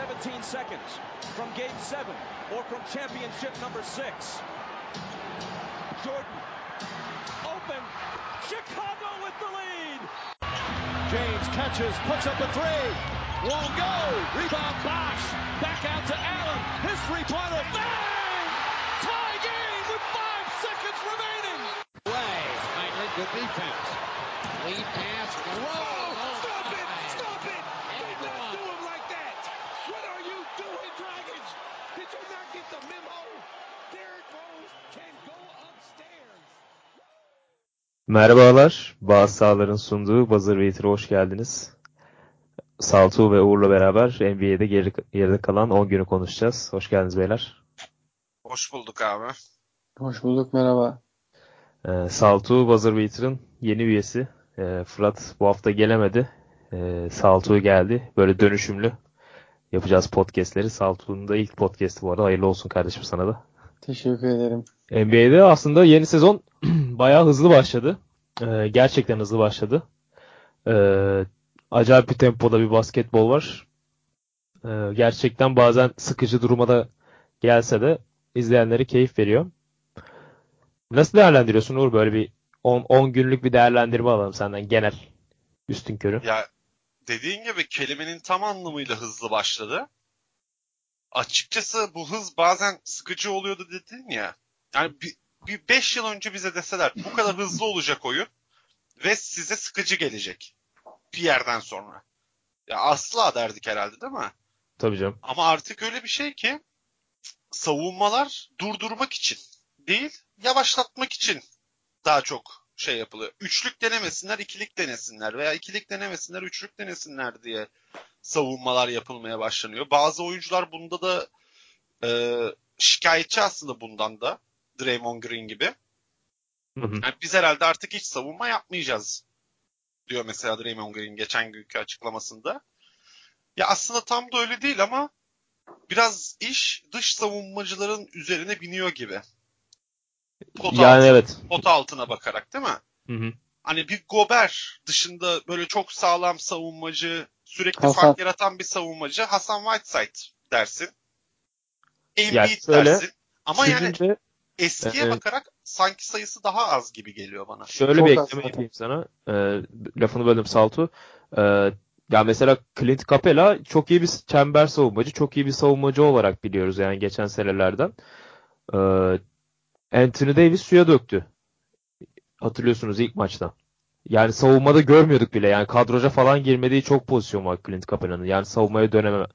17 seconds from game seven or from championship number six. Jordan, open, Chicago with the lead. James catches, puts up a three. Won't go. Rebound Bosch. Back out to Allen. His three-pointer. Bang! Tie game with five seconds remaining. Way. Knightley, good defense. Lead pass. Roll. Stop it! Stop it! Dragons? Did you not get the memo? Derrick Rose can go upstairs. Merhabalar. Bazı sahaların sunduğu Buzzer Beater'a hoş geldiniz. Saltu ve Uğur'la beraber NBA'de geri, geride kalan 10 günü konuşacağız. Hoş geldiniz beyler. Hoş bulduk abi. Hoş bulduk merhaba. Ee, Saltu Buzzer Beater'ın yeni üyesi. Ee, Fırat bu hafta gelemedi. Ee, Saltu geldi. Böyle dönüşümlü yapacağız podcastleri. Saltu'nun da ilk podcast'i bu arada. Hayırlı olsun kardeşim sana da. Teşekkür ederim. NBA'de aslında yeni sezon bayağı hızlı başladı. Ee, gerçekten hızlı başladı. Ee, acayip bir tempoda bir basketbol var. Ee, gerçekten bazen sıkıcı duruma da gelse de izleyenlere keyif veriyor. Nasıl değerlendiriyorsun Uğur? Böyle bir 10, 10 günlük bir değerlendirme alalım senden genel. Üstün körü. Ya dediğin gibi kelimenin tam anlamıyla hızlı başladı. Açıkçası bu hız bazen sıkıcı oluyordu dedin ya. Yani bir, bir 5 yıl önce bize deseler bu kadar hızlı olacak oyun ve size sıkıcı gelecek bir yerden sonra. Ya asla derdik herhalde değil mi? Tabii canım. Ama artık öyle bir şey ki savunmalar durdurmak için değil, yavaşlatmak için daha çok şey yapılıyor. Üçlük denemesinler, ikilik denesinler veya ikilik denemesinler, üçlük denesinler diye savunmalar yapılmaya başlanıyor. Bazı oyuncular bunda da e, şikayetçi aslında bundan da. Draymond Green gibi. Hı hı. Yani biz herhalde artık hiç savunma yapmayacağız diyor mesela Draymond Green geçen günkü açıklamasında. Ya aslında tam da öyle değil ama biraz iş dış savunmacıların üzerine biniyor gibi. Pot, Yani altı- evet. pot altına bakarak değil mi? Hı hı. Hani bir Gober dışında böyle çok sağlam savunmacı, sürekli Hasan. fark yaratan bir savunmacı Hasan Whiteside dersin. Embiid Yani şöyle, dersin. Ama yani Düşünce eskiye Evet. bakarak sanki sayısı daha az gibi geliyor bana. Şöyle Çok bir ekleme yapayım sana. Ee, lafını böldüm Saltu. Ee, ya mesela Clint Capela çok iyi bir çember savunmacı, çok iyi bir savunmacı olarak biliyoruz yani geçen senelerden. Ee, Anthony Davis suya döktü. Hatırlıyorsunuz ilk maçta. Yani savunmada görmüyorduk bile. Yani kadroca falan girmediği çok pozisyon var Clint Capela'nın. Yani savunmaya döneme,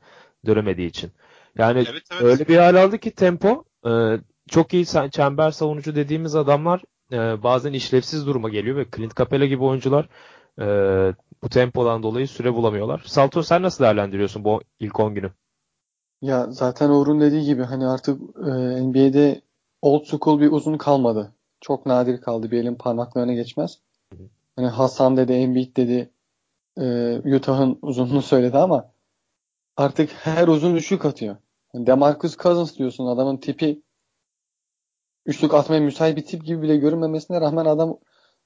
dönemediği için. Yani Evet evet. Öyle bir hal aldı ki tempo e, çok iyi çember savunucu dediğimiz adamlar e, bazen işlevsiz duruma geliyor ve Clint Capela gibi oyuncular e, bu tempodan dolayı süre bulamıyorlar. Salto sen nasıl değerlendiriyorsun bu ilk 10 günü? Ya zaten Uğur'un dediği gibi hani artık e, NBA'de old school bir uzun kalmadı. Çok nadir kaldı. Bir elin parmaklarına geçmez. Hani Hasan dedi, Embiid dedi, e, Utah'ın uzunluğunu söyledi ama artık her uzun üçlük atıyor. Yani DeMarcus Cousins diyorsun adamın tipi üçlük atmaya müsait bir tip gibi bile görünmemesine rağmen adam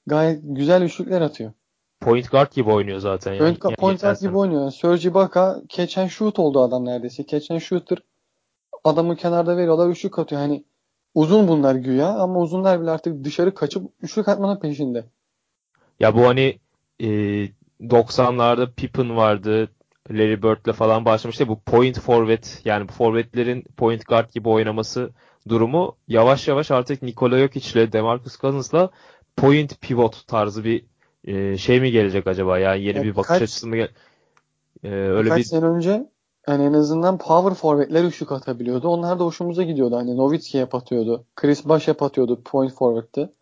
gayet güzel üçlükler atıyor. Point guard gibi oynuyor zaten. Yani. Point, Yani point guard gibi oynuyor. Yani Serge Ibaka catch and shoot oldu adam neredeyse. Catch and shooter. Adamı kenarda veriyorlar üçlük atıyor. Hani uzun bunlar güya ama uzunlar bile artık dışarı kaçıp üçlük atmanın peşinde. Ya bu hani e, 90'larda Pippen vardı. Larry Bird'le falan başlamıştı. Bu point forward yani bu forvetlerin point guard gibi oynaması durumu yavaş yavaş artık Nikola Jokic'le DeMarcus Cousins'la point pivot tarzı bir e, şey mi gelecek acaba? Yani yeni Ya bir bakış açısı mı E, öyle bir sene önce yani en azından power forvetler üçlük atabiliyordu. Onlar da hoşumuza gidiyordu. Hani Nowitzki hep atıyordu. Chris Bosh hep atıyordu. Point forward'tı.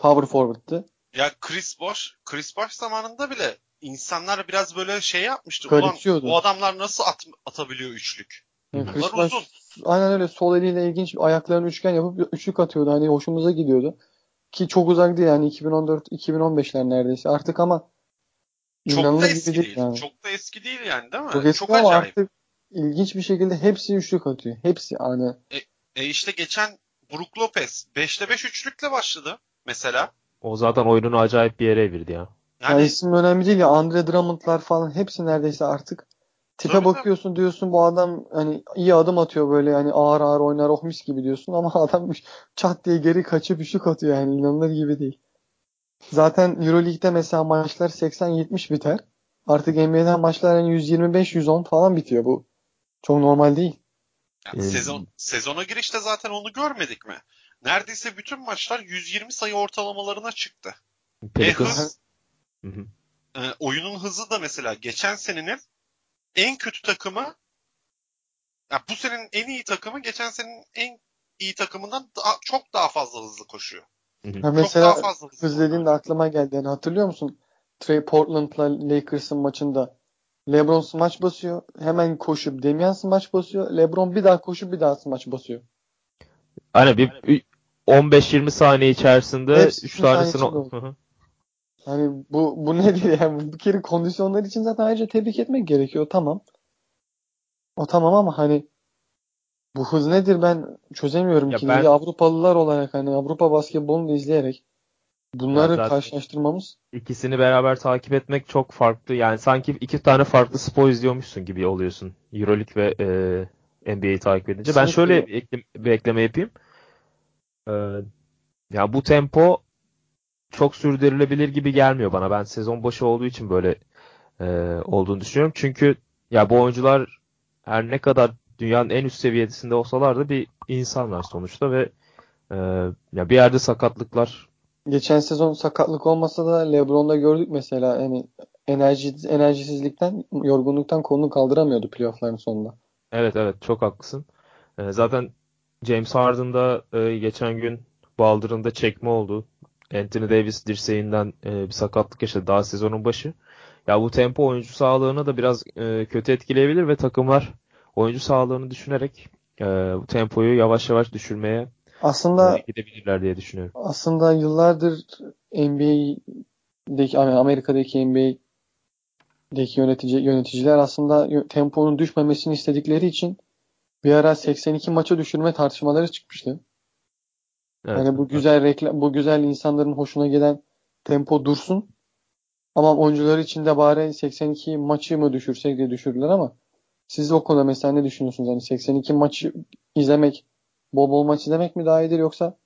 Power forward'tı. Ya Chris Bosh, Chris Bosh zamanında bile insanlar biraz böyle şey yapmıştı. Ulan bu adamlar nasıl at- atabiliyor üçlük? Yani. Chris Bosh aynen öyle sol eliyle ilginç ayaklarını üçgen yapıp üçlük atıyordu. Hani hoşumuza gidiyordu. Ki çok uzak değil yani 2014-2015'ler neredeyse. Artık ama Çok da eski değil yani. Çok da eski değil yani değil mi? Çok eski Çok ama acayip. artık ilginç bir şekilde hepsi üçlük atıyor. Hepsi hani E işte geçen Brook Lopez 5'te 5 üçlükle başladı mesela. o zaten oyununu acayip bir yere evirdi ya. yani Yani isim önemli değil ya Andre Drummond'lar falan hepsi neredeyse artık tipe Tabii, bakıyorsun diyorsun bu adam hani iyi adım atıyor böyle yani ağır ağır oynar oh mis gibi diyorsun ama adam çat diye geri kaçıp şut atıyor yani inanılır gibi değil. Zaten Euroleague'de mesela maçlar 80-70 biter. Artık NBA'den maçlar yani 125-110 falan bitiyor bu. Çok normal değil. Yani Ee, sezon sezona girişte zaten onu görmedik mi? Neredeyse bütün maçlar 120 sayı ortalamalarına çıktı. Ve Pelicans hız, Hı hı. e, oyunun hızı da mesela geçen senenin en kötü takımı ya bu senenin en iyi takımı geçen senenin en iyi takımından daha, çok daha fazla hızlı koşuyor. Ha mesela hız dediğinde aklıma geldi. Yani hatırlıyor musun? Trey Portland'la Lakers'ın maçında LeBron smaç basıyor. Hemen koşup Damian smaç basıyor. LeBron bir daha koşup bir daha smaç basıyor. Hani bir 15-20 saniye içerisinde Hepsi 3 bir saniye tanesini. Hani bu bu nedir yani? Bir kere kondisyonlar için zaten ayrıca tebrik etmek gerekiyor. Tamam. O tamam ama hani bu hız nedir ben çözemiyorum Ya ki. ben- Avrupalılar olarak hani Avrupa basketbolunu izleyerek bunları karşılaştırmamız İkisini beraber takip etmek çok farklı. Yani sanki iki tane farklı spor izliyormuşsun gibi oluyorsun. EuroLeague ve e, NBA'yi takip edince. Ben Kesinlikle. şöyle bir eklem- bir ekleme yapayım. E, ya bu tempo çok sürdürülebilir gibi gelmiyor bana. Ben sezon başı olduğu için böyle e, olduğunu düşünüyorum. Çünkü ya bu oyuncular her ne kadar dünyanın en üst seviyesinde olsalar da bir insanlar sonuçta ve e, ya bir yerde sakatlıklar Geçen sezon sakatlık olmasa da LeBron'da gördük mesela yani enerji enerjisizlikten, yorgunluktan kolunu kaldıramıyordu playoff'ların sonunda. Evet evet çok haklısın. Ee, zaten James Harden'da e, geçen gün baldırında çekme oldu. Anthony Davis dirseğinden e, bir sakatlık yaşadı daha sezonun başı. Ya bu tempo oyuncu sağlığını da biraz e, kötü etkileyebilir ve takımlar oyuncu sağlığını düşünerek e, tempoyu yavaş yavaş düşürmeye Aslında e, gidebilirler diye düşünüyorum. aslında yıllardır NBA'deki yani Amerika'daki NBA'deki yönetici yöneticiler aslında temponun düşmemesini istedikleri için bir ara 82 maça düşürme tartışmaları çıkmıştı. Evet. Hani bu güzel reklam, bu güzel insanların hoşuna gelen tempo dursun. Ama oyuncular için de bari 82 maçı mı düşürsek diye düşürdüler ama siz o konuda mesela ne düşünüyorsunuz? Hani 82 maçı izlemek, bol bol maç izlemek mi daha iyidir yoksa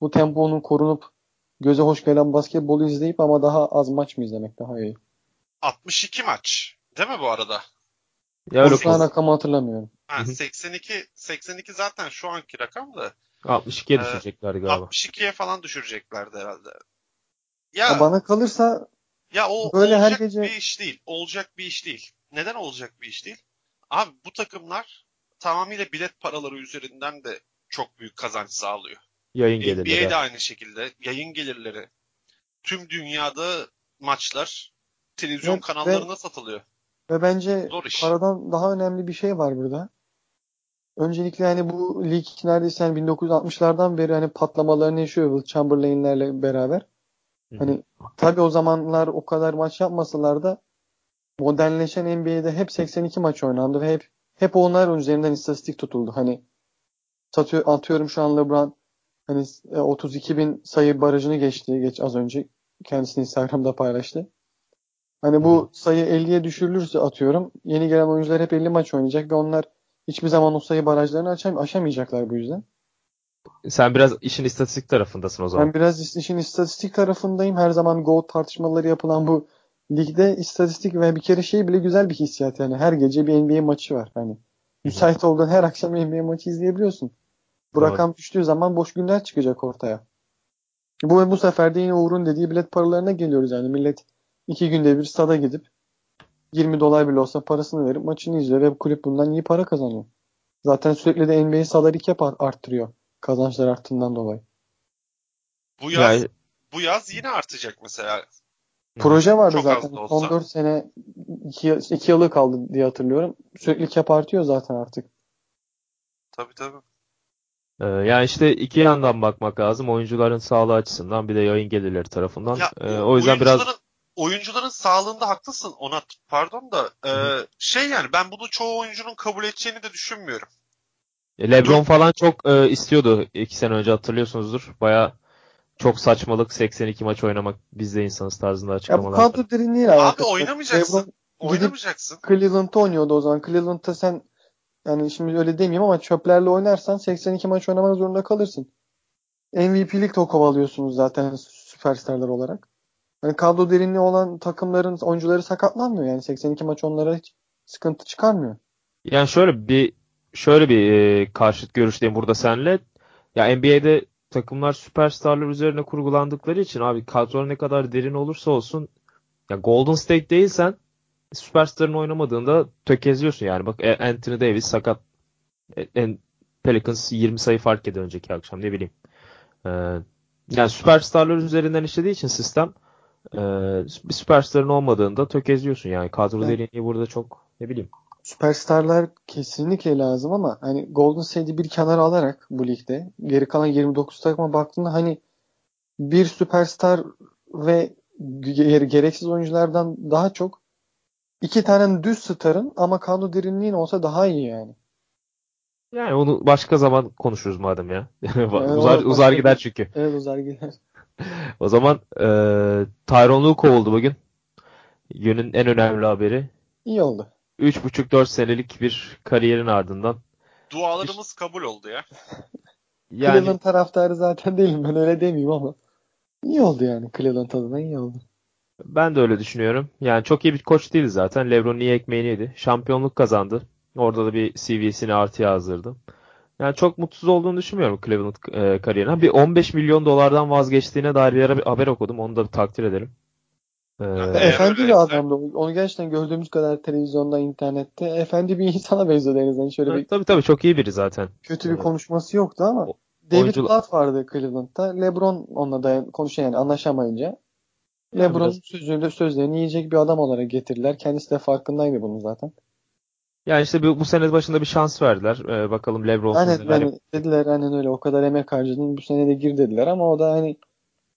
bu temponun korunup göze hoş gelen basketbolu izleyip ama daha az maç mı izlemek daha iyi? 62 maç. Değil mi bu arada? Ya öyle Şu an kos- rakamı hatırlamıyorum. Ha, Hı hı. 82 82 zaten şu anki rakam da 62'ye Ee, düşecekler galiba. 62'ye falan düşüreceklerdi herhalde. Ya Ya bana kalırsa ya o böyle her olacak gece- bir iş değil. Olacak bir iş değil. Neden olacak bir iş değil? Abi bu takımlar tamamıyla bilet paraları üzerinden de çok büyük kazanç sağlıyor. Yayın gelirleri. NBA de aynı şekilde. Yayın gelirleri. Tüm dünyada maçlar televizyon Evet, kanallarına satılıyor. Ve bence Zor iş. paradan daha önemli bir şey var burada. Öncelikle hani bu lig neredeyse hani 1960'lardan beri hani patlamalarını yaşıyor Will Chamberlain'lerle beraber. Hani tabii o zamanlar o kadar maç yapmasalar da modernleşen NBA'de hep 82 maç oynandı ve hep hep onlar üzerinden istatistik tutuldu. Hani satıyor, atıyorum şu an LeBron hani e, 32 bin sayı barajını geçti geç az önce. Kendisini Instagram'da paylaştı. Hani bu sayı 50'ye düşürülürse atıyorum yeni gelen oyuncular hep 50 maç oynayacak ve onlar hiçbir zaman o sayı barajlarını aşam aşamayacaklar bu yüzden. Sen biraz işin istatistik tarafındasın o zaman. Ben biraz işin istatistik tarafındayım. Her zaman GOAT tartışmaları yapılan bu ligde istatistik ve bir kere şey bile güzel bir hissiyat yani. Her gece bir NBA maçı var. Hani müsait olduğun her akşam NBA maçı izleyebiliyorsun. Bu Evet. rakam düştüğü zaman boş günler çıkacak ortaya. Bu bu sefer de yine Uğur'un dediği bilet paralarına geliyoruz yani. Millet iki günde bir stada gidip 20 dolar bile olsa parasını verip maçını izliyor ve kulüp bundan iyi para kazanıyor. Zaten sürekli de NBA salary cap art- arttırıyor. Kazançlar arttığından dolayı. Bu yaz Yani bu yaz yine artacak mesela. Proje vardı Çok zaten. Son 4 sene 2, 2 yılı kaldı diye hatırlıyorum. Sürekli cap artıyor zaten artık. Tabii tabii. Ee, yani işte iki yandan bakmak lazım. Oyuncuların sağlığı açısından bir de yayın gelirleri tarafından. Ya, Ee, o yüzden biraz oyuncuların oyuncuların sağlığında haklısın Onat. Pardon da e, şey yani ben bunu çoğu oyuncunun kabul edeceğini de düşünmüyorum. LeBron Dur. falan çok e, istiyordu iki sene önce hatırlıyorsunuzdur. Baya çok saçmalık 82 maç oynamak biz de insanız tarzında Ya bu açıklamalar. kadro derinliğiyle Abi alakalı. oynamayacaksın. LeBron, Oynamayacaksın. Cleveland'da oynuyordu o zaman. Cleveland'da sen yani şimdi öyle demeyeyim ama çöplerle oynarsan 82 maç oynamak zorunda kalırsın. MVP'lik de kovalıyorsunuz zaten süperstarlar olarak. Yani kadro derinliği olan takımların oyuncuları sakatlanmıyor. Yani 82 maç onlara hiç sıkıntı çıkarmıyor. Yani şöyle bir şöyle bir e, karşıt görüşteyim burada senle. Ya NBA'de takımlar süperstarlar üzerine kurgulandıkları için abi kadro ne kadar derin olursa olsun ya Golden State değilsen süperstarın oynamadığında tökezliyorsun yani. Bak e, Anthony Davis sakat. E, en Pelicans 20 sayı fark ediyor önceki akşam ne bileyim. Ee, yani süperstarlar üzerinden işlediği için sistem e, bir süperstarın olmadığında tökezliyorsun yani. Kadro Evet. derinliği burada çok ne bileyim. Süperstarlar kesinlikle lazım ama hani Golden State'i bir kenara alarak bu ligde geri kalan 29 takıma baktığında hani bir süperstar ve ge- gereksiz oyunculardan daha çok iki tane düz starın ama kadro derinliğin olsa daha iyi yani. Yani onu başka zaman konuşuruz madem ya. uzar, uzar gider çünkü. Evet uzar gider. O zaman e, Tyronn Lue kovuldu bugün. Günün en önemli haberi. İyi oldu. 3,5-4 senelik bir kariyerin ardından. Dualarımız kabul oldu ya. Yani Cleveland taraftarı zaten değilim ben öyle demeyeyim ama iyi oldu yani Cleveland adına iyi oldu. ben de öyle düşünüyorum. Yani çok iyi bir koç değil zaten. LeBron iyi ekmeğini yedi. Şampiyonluk kazandı. Orada da bir CV'sini artıya yazdırdı. Yani çok mutsuz olduğunu düşünmüyorum Cleveland e, kariyerine. Bir 15 milyon dolardan vazgeçtiğine dair bir haber okudum. Onu da bir takdir edelim. E, Eğer efendi bir adamdı. Onu gerçekten gördüğümüz kadar televizyonda, internette efendi bir insana benziyordu en azından. Şöyle bir tabii tabii çok iyi biri zaten. kötü bir konuşması yoktu ama O- David oyuncu- Blatt vardı Cleveland'da. LeBron onunla da konuşan yani anlaşamayınca Yani LeBron'un biraz- sözünü, sözlerini yiyecek bir adam olarak getirdiler. Kendisi de farkındaydı bunun zaten. Yani işte bu, bu sene başında bir şans verdiler. Ee, bakalım LeBron Aynen neler yani dediler aynen öyle o kadar emek harcadın bu sene de gir dediler ama o da hani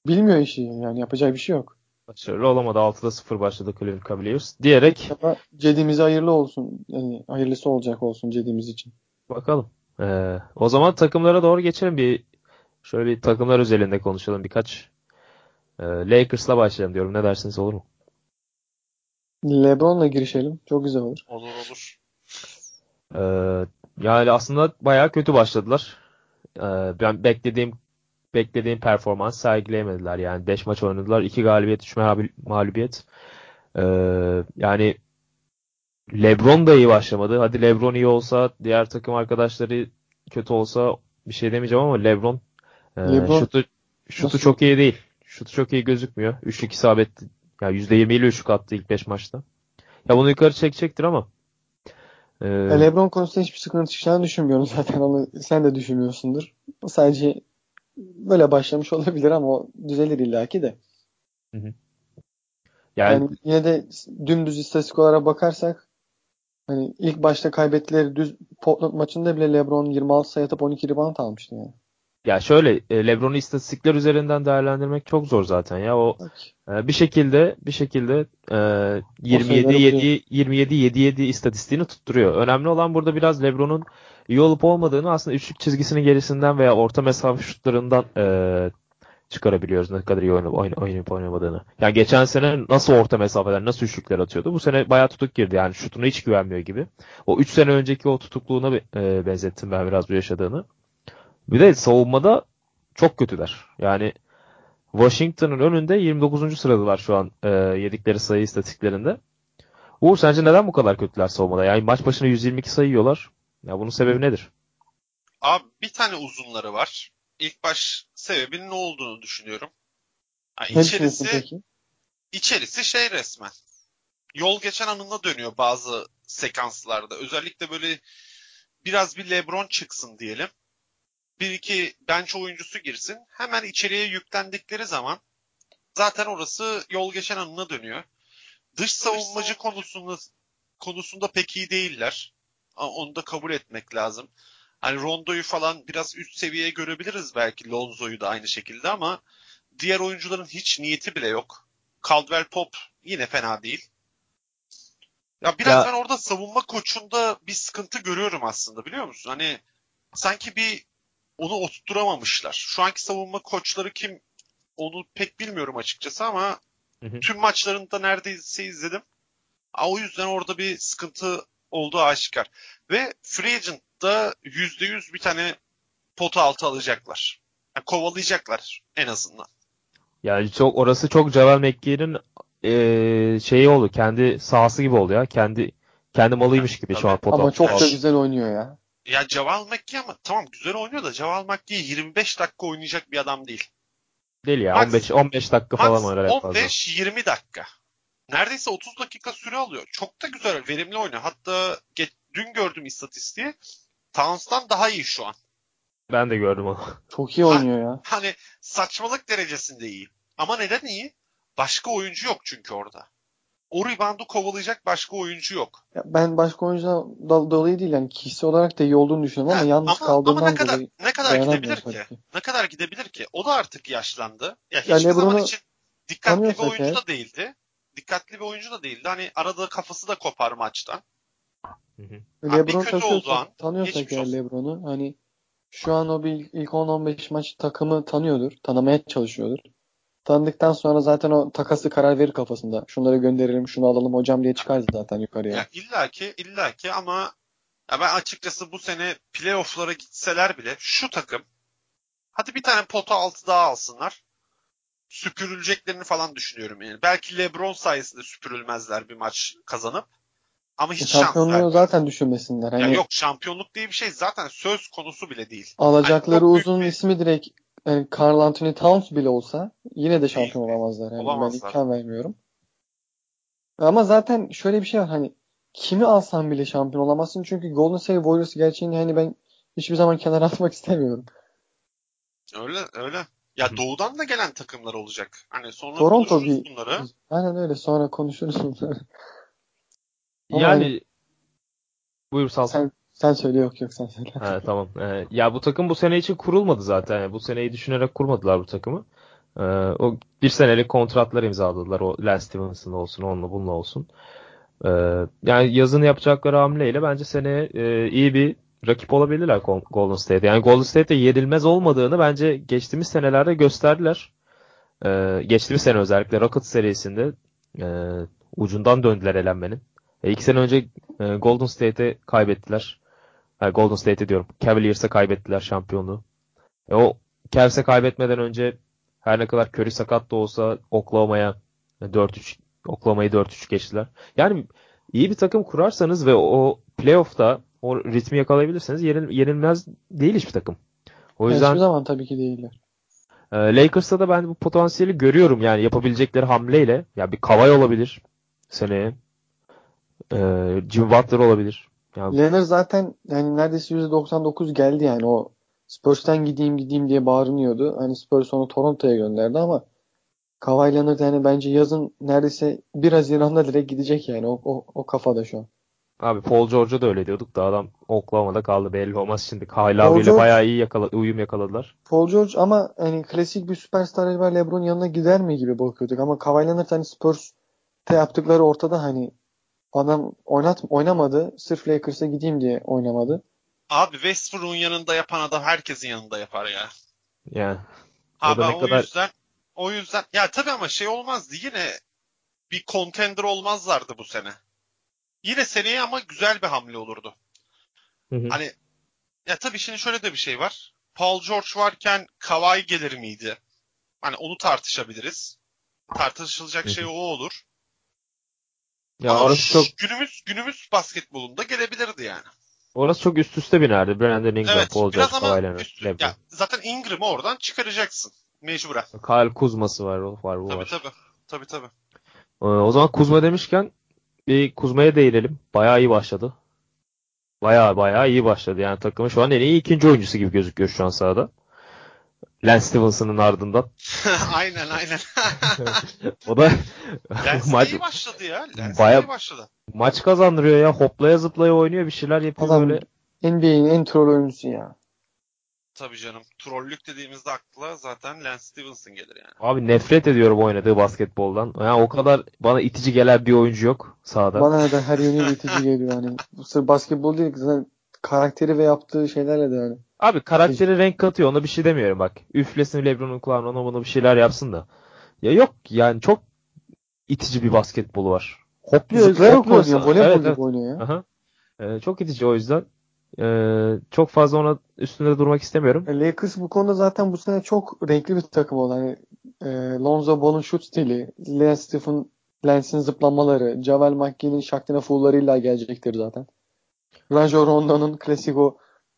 bilmiyor işi yani yapacak bir şey yok. Başarılı olamadı. 6'da 0 başladı Cleveland Cavaliers diyerek Ama Cedi'mize hayırlı olsun. Yani hayırlısı olacak olsun Cedi'miz için. bakalım. Ee, o zaman takımlara doğru geçelim. Bir şöyle bir takımlar özelinde konuşalım birkaç. Ee, Lakers'la başlayalım diyorum. Ne dersiniz olur mu? LeBron'la girişelim. Çok güzel olur. Olur olur. Ee, yani aslında bayağı kötü başladılar. Ee, ben beklediğim beklediğim performans sergileyemediler. Yani 5 maç oynadılar. 2 galibiyet, 3 mağlubiyet. Ee, yani LeBron da iyi başlamadı. Hadi LeBron iyi olsa, diğer takım arkadaşları kötü olsa bir şey demeyeceğim ama LeBron, e, LeBron şutu şutu nasıl- çok iyi değil. Şutu çok iyi gözükmüyor. Üçlük isabet yani %20 ile üçlük attı ilk 5 maçta. Ya bunu yukarı çekecektir ama e, Ya LeBron konusunda hiçbir sıkıntı çıkacağını düşünmüyorum zaten. Onu sen de düşünmüyorsundur. Sadece böyle başlamış olabilir ama o düzelir illaki de. yani, Yani yine de dümdüz istatistik olarak bakarsak hani ilk başta kaybettileri düz Portland maçında bile LeBron 26 sayı atıp 12 rebound almıştı yani. Ya şöyle e, LeBron'u istatistikler üzerinden değerlendirmek çok zor zaten ya. O e, bir şekilde bir şekilde e, 27 sayıları 7 27 7 7 istatistiğini tutturuyor. Önemli olan burada biraz LeBron'un iyi olup olmadığını aslında üçlük çizgisinin gerisinden veya orta mesafe şutlarından e, çıkarabiliyoruz ne kadar iyi oynayıp, oynayıp, oynayıp oynamadığını. Yani geçen sene nasıl orta mesafeler, nasıl üçlükler atıyordu. Bu sene bayağı tutuk girdi yani şutuna hiç güvenmiyor gibi. O 3 sene önceki o tutukluğuna e, benzettim ben biraz bu yaşadığını. Bir de savunmada çok kötüler. Yani Washington'ın önünde 29. sıradalar şu an e, yedikleri sayı istatistiklerinde. Uğur sence neden bu kadar kötüler savunmada? Yani maç başına 122 sayı yiyorlar. Ya bunun sebebi nedir? Abi bir tane uzunları var. İlk baş sebebinin ne olduğunu düşünüyorum. Yani içerisi, peki? içerisi şey resmen. Yol geçen anında dönüyor bazı sekanslarda. Özellikle böyle biraz bir LeBron çıksın diyelim. Bir iki bench oyuncusu girsin. Hemen içeriye yüklendikleri zaman zaten orası yol geçen anına dönüyor. Dış savunmacı konusunda konusunda pek iyi değiller. Ama Onu da kabul etmek lazım. Hani Rondo'yu falan biraz üst seviyeye görebiliriz belki Lonzo'yu da aynı şekilde ama diğer oyuncuların hiç niyeti bile yok. Caldwell Pop yine fena değil. Ya biraz Ya- ben orada savunma koçunda bir sıkıntı görüyorum aslında biliyor musun? Hani sanki bir onu oturtturamamışlar. Şu anki savunma koçları kim onu pek bilmiyorum açıkçası ama Hı hı. tüm maçlarında neredeyse izledim. O yüzden orada bir sıkıntı olduğu aşikar. Ve Free Agent'da %100 bir tane pot altı alacaklar. Yani kovalayacaklar en azından. Yani çok orası çok Javel McGee'nin e, şeyi oldu. Kendi sahası gibi oldu ya. Kendi kendi malıymış gibi şu an pot Ama çok da Tabii. güzel oynuyor ya. Ya Javal McGee ama tamam güzel oynuyor da Javal McGee 25 dakika oynayacak bir adam değil. Değil ya. Max- 15 15 dakika falan Max oynar en fazla. 15-20 dakika. Neredeyse 30 dakika süre alıyor. Çok da güzel, verimli oynuyor. Hatta ge- dün gördüm istatistiği. Towns'tan daha iyi şu an. Ben de gördüm onu. Çok iyi oynuyor ya. Hani saçmalık derecesinde iyi. Ama neden iyi? Başka oyuncu yok çünkü orada. O reboundu kovalayacak başka oyuncu yok. Ya Ben başka oyuncudan do- dolayı değil yani kişisel olarak da iyi olduğunu düşünüyorum ama Ha, yalnız ama, kaldığından ama ne kadar dolayı ne kadar gidebilir ki? ki. Ne kadar gidebilir ki? O da artık yaşlandı. Ya Ya hiçbir zaman LeBron'u için dikkatli bir oyuncu eğer- da değildi. Dikkatli bir oyuncu da değildi. Hani arada kafası da kopar maçtan. Hı hı. bir LeBron kötü olduğu tanıyorsak, an tanıyorsak eğer. LeBron'u hani şu an o bir ilk 10-15 maç takımı tanıyordur. Tanımaya çalışıyordur. Tanıdıktan sonra zaten o takası karar verir kafasında. Şunları gönderelim, şunu alalım hocam diye çıkar zaten yukarıya. Ya illaki illaki ama ya ben açıkçası bu sene playoff'lara gitseler bile şu takım hadi bir tane pota altı daha alsınlar. Süpürüleceklerini falan düşünüyorum yani. Belki LeBron sayesinde süpürülmezler bir maç kazanıp. Ama hiç şans Şampiyonluğu zaten düşünmesinler. Ya Hani yok şampiyonluk diye bir şey zaten söz konusu bile değil. alacakları Hani uzun bir- ismi direkt yani Carl Anthony Towns bile olsa yine de şampiyon olamazlar. Yani Olamazlar. ben imkan vermiyorum. Ama zaten şöyle bir şey var hani kimi alsan bile şampiyon olamazsın çünkü Golden State Warriors gerçeğini hani ben hiçbir zaman kenara atmak istemiyorum. Öyle öyle. Ya doğudan da gelen takımlar olacak. Hani sonra Toronto konuşuruz bir- bunları. Aynen öyle sonra konuşuruz bunları. Yani buyur Salsan. Sen, söyle yok yok sen söyle. Ha, tamam. Ee, ya bu takım bu sene için kurulmadı zaten. Yani bu seneyi düşünerek kurmadılar bu takımı. Ee, o bir senelik kontratlar imzaladılar. O Lance Stevenson olsun, onunla bununla olsun. Ee, yani yazın yapacakları hamleyle bence seneye e, iyi bir rakip olabilirler Gol- Golden State. Yani Golden State'de yenilmez olmadığını bence geçtiğimiz senelerde gösterdiler. Ee, geçtiğimiz sene özellikle Rockets serisinde e, ucundan döndüler elenmenin. E, iki sene önce e, Golden State'e kaybettiler. Golden State'e diyorum. Cavaliers'e kaybettiler şampiyonluğu. E, o Cavs'e kaybetmeden önce her ne kadar Curry sakat da olsa Oklahoma'ya 4-3 Oklahoma'yı 4-3 geçtiler. Yani iyi bir takım kurarsanız ve o playoff'ta o ritmi yakalayabilirseniz yenil, yenilmez değil hiçbir takım. O yüzden Hiçbir zaman tabii ki değiller. e, Lakers'ta da ben bu potansiyeli görüyorum yani yapabilecekleri hamleyle. Ya bir Kawhi olabilir seneye. E, Jimmy Butler olabilir. Ya, Leonard zaten yani neredeyse %99 geldi yani o Spurs'tan gideyim gideyim diye bağırınıyordu. Hani Spurs onu Toronto'ya gönderdi ama Kawhi Leonard yani bence yazın neredeyse 1 Haziran'da direkt gidecek yani o, o, o kafada şu an. Abi Paul George'a da öyle diyorduk da adam Oklahoma'da kaldı belli olmaz şimdi. Kyle Paul George- bayağı iyi yakala, uyum yakaladılar. Paul George ama hani klasik bir süperstar acaba LeBron yanına gider mi gibi bakıyorduk ama Kawhi Leonard hani Spurs'te yaptıkları ortada hani adam oynat oynamadı sırf Lakers'a gideyim diye oynamadı. Abi Westbrook'un yanında yapan adam herkesin yanında yapar ya. Yani Ha O o kadar- yüzden o yüzden ya tabii ama şey olmazdı yine bir contender olmazlardı bu sene. Yine seneye ama güzel bir hamle olurdu. Hı hı. Hani ya tabii şimdi şöyle de bir şey var. Paul George varken Kawhi gelir miydi? Hani onu tartışabiliriz. Tartışılacak Hı hı. şey o olur. Ya Ama orası çok günümüz günümüz basketbolunda gelebilirdi yani. orası çok üst üste binerdi. Brandon Ingram, Evet, Paul biraz George, ama Kawhi üst, ya zaten Ingram'ı oradan çıkaracaksın mecburen. Kyle Kuzma'sı var, var, bu Tabii var. tabii. Tabii tabii. Ee, o zaman Kuzma demişken bir Kuzma'ya değinelim. Bayağı iyi başladı. Bayağı bayağı iyi başladı. Yani takımın şu an en iyi ikinci oyuncusu gibi gözüküyor şu an sahada. Lance Stevenson'ın ardından. aynen aynen. O da Lens maç, iyi başladı ya. Lens Baya- iyi başladı. maç kazandırıyor ya. Hoplaya zıplaya oynuyor. Bir şeyler yapıyor Adam böyle. NBA'in en troll oyuncusu ya. Tabii canım. Trollük dediğimizde akla zaten Lance Stevenson gelir yani. Abi nefret ediyorum oynadığı basketboldan. Yani o kadar bana itici gelen bir oyuncu yok sahada. Bana da her yönüyle itici geliyor hani. Bu sırf basketbol değil zaten karakteri ve yaptığı şeylerle de yani. Abi karakteri renk katıyor. Ona bir şey demiyorum bak. Üflesin Lebron'un kulağına ona bunu bir şeyler yapsın da. Ya yok yani çok itici bir basketbolu var. hopluyor, Zıplayarak oynuyor. Voleybol Evet, evet. oynuyor ya. Aha. Ee, çok itici o yüzden. Ee, çok fazla ona üstünde durmak istemiyorum. E, Lakers bu konuda zaten bu sene çok renkli bir takım oldu. Hani e, Lonzo Ball'un şut stili, Lance Stephen Lance'in zıplamaları, Javel McGee'nin Shaktina Fool'larıyla gelecektir zaten. Rajon Rondo'nun klasik o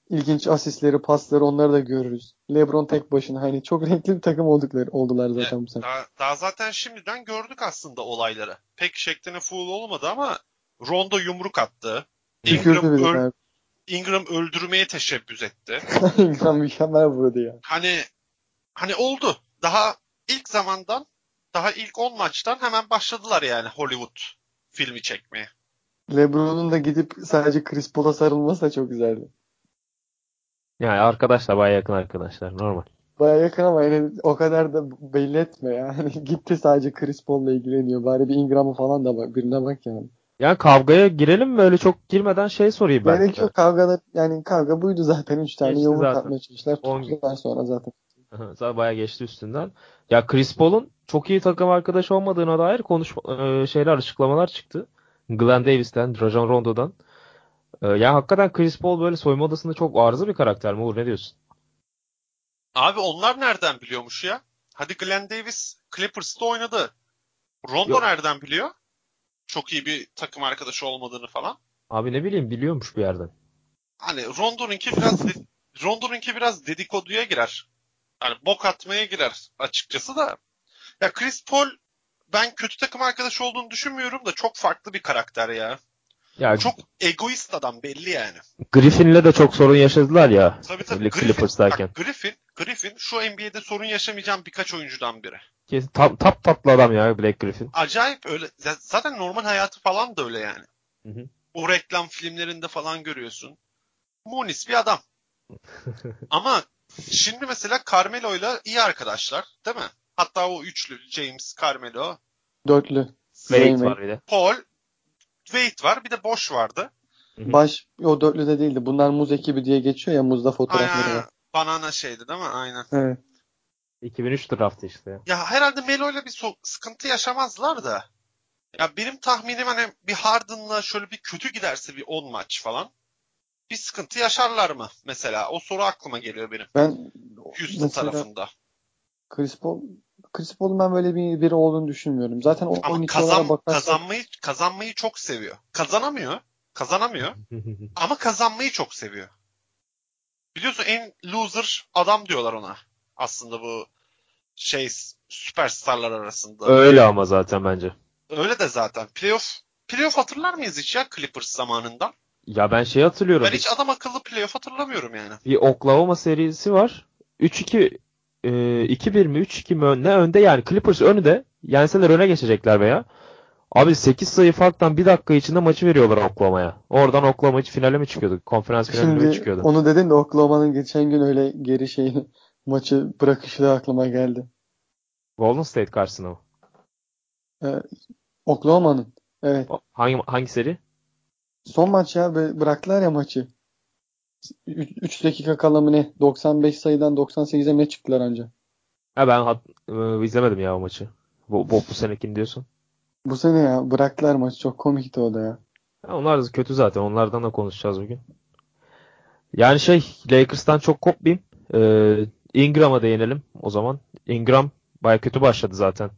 ilginç asistleri, pasları onları da görürüz. LeBron tek başına hani çok renkli bir takım oldukları oldular zaten bu sene. Daha, daha zaten şimdiden gördük aslında olayları. Pek şeklinde foul olmadı ama Rondo yumruk attı. Ingram, öl-. Ingram öldürmeye teşebbüs etti. Ingram mükemmel vurdu ya. Hani hani oldu. Daha ilk zamandan daha ilk 10 maçtan hemen başladılar yani Hollywood filmi çekmeye. LeBron'un da gidip sadece Chris Paul'a sarılması da çok güzeldi. Yani arkadaşlar bayağı yakın arkadaşlar. Normal. Baya yakın ama yani o kadar da belli etme ya. Hani gitti sadece Chris Paul'la ilgileniyor. Bari bir Ingram'a falan da bak. Birine bak yani. Yani kavgaya girelim mi? Öyle çok girmeden şey sorayım ben. Gerek yok kavgada. Yani kavga buydu zaten. Üç tane Geçti yumruk zaten. atmaya çalıştılar. Tuttular sonra zaten. Zaten bayağı geçti üstünden. Ya Chris Paul'un çok iyi takım arkadaşı olmadığına dair konuşma e, şeyler açıklamalar çıktı. Glenn Davis'ten, Rajon Rondo'dan. E, ya hakikaten Chris Paul böyle soyunma odasında çok arıza bir karakter mi Uğur ne diyorsun? Abi onlar nereden biliyormuş ya? Hadi Glenn Davis Clippers'ta oynadı. Rondo Yok. nereden biliyor? Çok iyi bir takım arkadaşı olmadığını falan. Abi ne bileyim biliyormuş bir yerden. Hani Rondo'nunki biraz Rondo'nunki biraz dedikoduya girer. Hani bok atmaya girer açıkçası da. Ya Chris Paul ben kötü takım arkadaşı olduğunu düşünmüyorum da çok farklı bir karakter ya. Ya Çok egoist adam belli yani. Griffin'le de çok sorun yaşadılar ya. Tabii tabii. Griffin, Clippers'tayken. bak, Griffin, Griffin şu NBA'de sorun yaşamayacağım birkaç oyuncudan biri. Kesin tap, tap tatlı adam ya Black Griffin. Acayip öyle. Zaten normal hayatı falan da öyle yani. Hı hı. O reklam filmlerinde falan görüyorsun. Munis bir adam. Ama şimdi mesela Carmelo'yla iyi arkadaşlar değil mi? Hatta o üçlü James, Carmelo, Dörtlü. Wade var bir de. Paul, Wade var bir de Boş vardı. Baş o dörtlü de değildi. Bunlar muz ekibi diye geçiyor ya muzda fotoğrafları Aynen. var. Banana şeydi değil mi? Aynen. Evet. 2003 draftı işte. ya. Ya herhalde Melo'yla bir so- sıkıntı yaşamazlar da. Ya benim tahminim hani bir Harden'la şöyle bir kötü giderse bir 10 maç falan. Bir sıkıntı yaşarlar mı mesela? O soru aklıma geliyor benim. Ben Houston mesela tarafında. Chris Paul Chris Paul'un ben böyle bir biri olduğunu düşünmüyorum. Zaten o Ama 12 kazan, olarak bakarsak kazanmayı kazanmayı çok seviyor. Kazanamıyor. Kazanamıyor ama kazanmayı çok seviyor. Biliyorsun en loser adam diyorlar ona. Aslında bu şey süperstarlar arasında. Öyle ama zaten bence. Öyle de zaten. Playoff playoff hatırlar mıyız hiç ya Clippers zamanından? Ya ben şey hatırlıyorum. Ben hiç adam akıllı playoff hatırlamıyorum yani. bir Oklahoma serisi var. 3-2 e, 2-1 mi 3-2 mi ne önde yani Clippers önde. Yenseler öne geçecekler veya. Abi 8 sayı farktan bir dakika içinde maçı veriyorlar Oklahoma'ya. Oradan Oklahoma finale mi çıkıyordu? Konferans finaline mi çıkıyordu? onu dedin de Oklahoma'nın geçen gün öyle geri şeyini maçı bırakışı da aklıma geldi. Golden State karşısında mı? Oklahoma'nın. Evet. Hangi hangi seri? Son maç ya bı- bıraktılar ya maçı. 3 dakika kala mı ne? 95 sayıdan 98'e mi ne çıktılar anca? Ha ben hat, e, izlemedim ya o maçı. Bu, bu, bu senekini diyorsun. Bu sene ya bıraktılar maçı. Çok komikti o da ya. Ha, onlar da kötü zaten. Onlardan da konuşacağız bugün. Yani şey Lakers'tan çok kopmayayım. Ee, Ingram'a değinelim o zaman. Ingram baya kötü başladı zaten.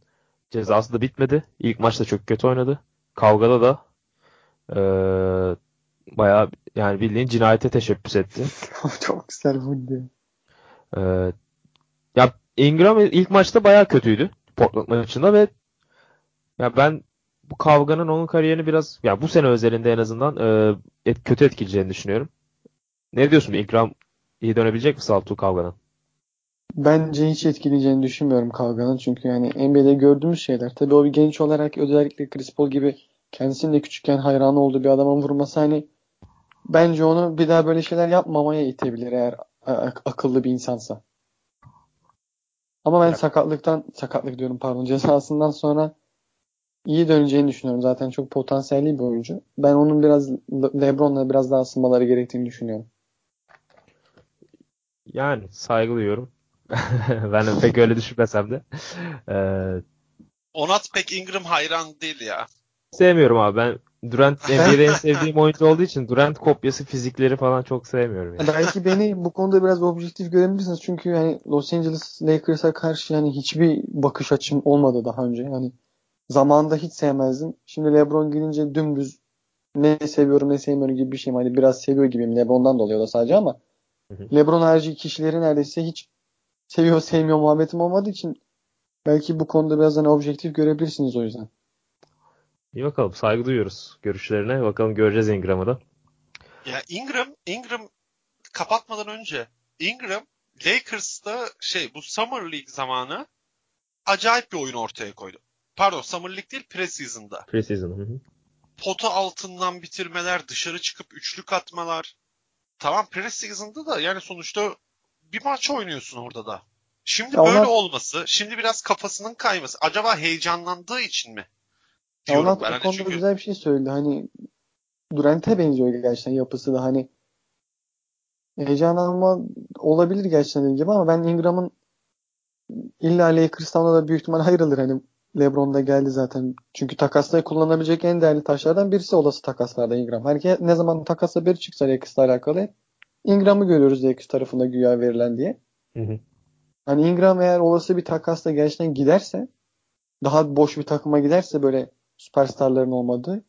Cezası da bitmedi. İlk maçta çok kötü oynadı. Kavgada da ee, baya yani bildiğin cinayete teşebbüs etti. Çok güzel vurdu. Ee, ya Ingram ilk maçta baya kötüydü. Portland maçında ve ya ben bu kavganın onun kariyerini biraz ya bu sene özelinde en azından e, et, kötü etkileyeceğini düşünüyorum. Ne diyorsun Ingram iyi dönebilecek mi Saltu kavganın? Bence hiç etkileyeceğini düşünmüyorum kavganın. Çünkü yani NBA'de gördüğümüz şeyler. Tabii o bir genç olarak özellikle Chris Paul gibi kendisinin de küçükken hayranı olduğu bir adamın vurması hani bence onu bir daha böyle şeyler yapmamaya itebilir eğer a- akıllı bir insansa. Ama ben Ya- sakatlıktan sakatlık diyorum pardon cezasından sonra iyi döneceğini düşünüyorum. Zaten çok potansiyelli bir oyuncu. Ben onun biraz Le- LeBron'la biraz daha ısınmaları gerektiğini düşünüyorum. Yani saygı duyuyorum. Ben pek öyle düşünmesem de. Ee, Onat pek Ingram hayran değil ya. sevmiyorum abi. Ben Durant NBA'de en sevdiğim oyuncu olduğu için Durant kopyası fizikleri falan çok sevmiyorum. Yani. Belki beni bu konuda biraz objektif görebilirsiniz. Çünkü yani Los Angeles Lakers'a karşı yani hiçbir bakış açım olmadı daha önce. Yani zamanında hiç sevmezdim. Şimdi LeBron gelince dümdüz ne seviyorum ne sevmiyorum gibi bir şeyim. Hani biraz seviyor gibiyim. LeBron'dan dolayı da sadece ama. LeBron harici kişileri neredeyse hiç seviyor sevmiyor muhabbetim olmadığı için belki bu konuda biraz hani objektif görebilirsiniz o yüzden. İyi bakalım. Saygı duyuyoruz görüşlerine. Bakalım göreceğiz Ingram'ı da. Ya Ingram, Ingram kapatmadan önce Ingram Lakers'ta şey bu Summer League zamanı acayip bir oyun ortaya koydu. Pardon Summer League değil preseason'da. Preseason. Hı hı. Pota altından bitirmeler, dışarı çıkıp üçlük atmalar. Tamam preseason'da da yani sonuçta bir maç oynuyorsun orada da. Şimdi Ya böyle onlar- olması, şimdi biraz kafasının kayması. Acaba heyecanlandığı için mi? Diyorum ben. Hani konuda çünkü güzel bir şey söyledi. Hani Durant'e benziyor gerçekten yapısı da hani heyecanlanma olabilir gerçekten dediğim gibi ama ben Ingram'ın illa Lakers'tan da büyük ihtimal ayrılır. Hani LeBron da geldi zaten. Çünkü takasla kullanabilecek en değerli taşlardan birisi olası takaslarda Ingram. Hani ne zaman takas haberi çıksa Lakers'la alakalı Ingram'ı görüyoruz Lakers tarafında güya verilen diye. Hı hı. Hani Ingram eğer olası bir takasla gerçekten giderse daha boş bir takıma giderse böyle süperstarların olmadığı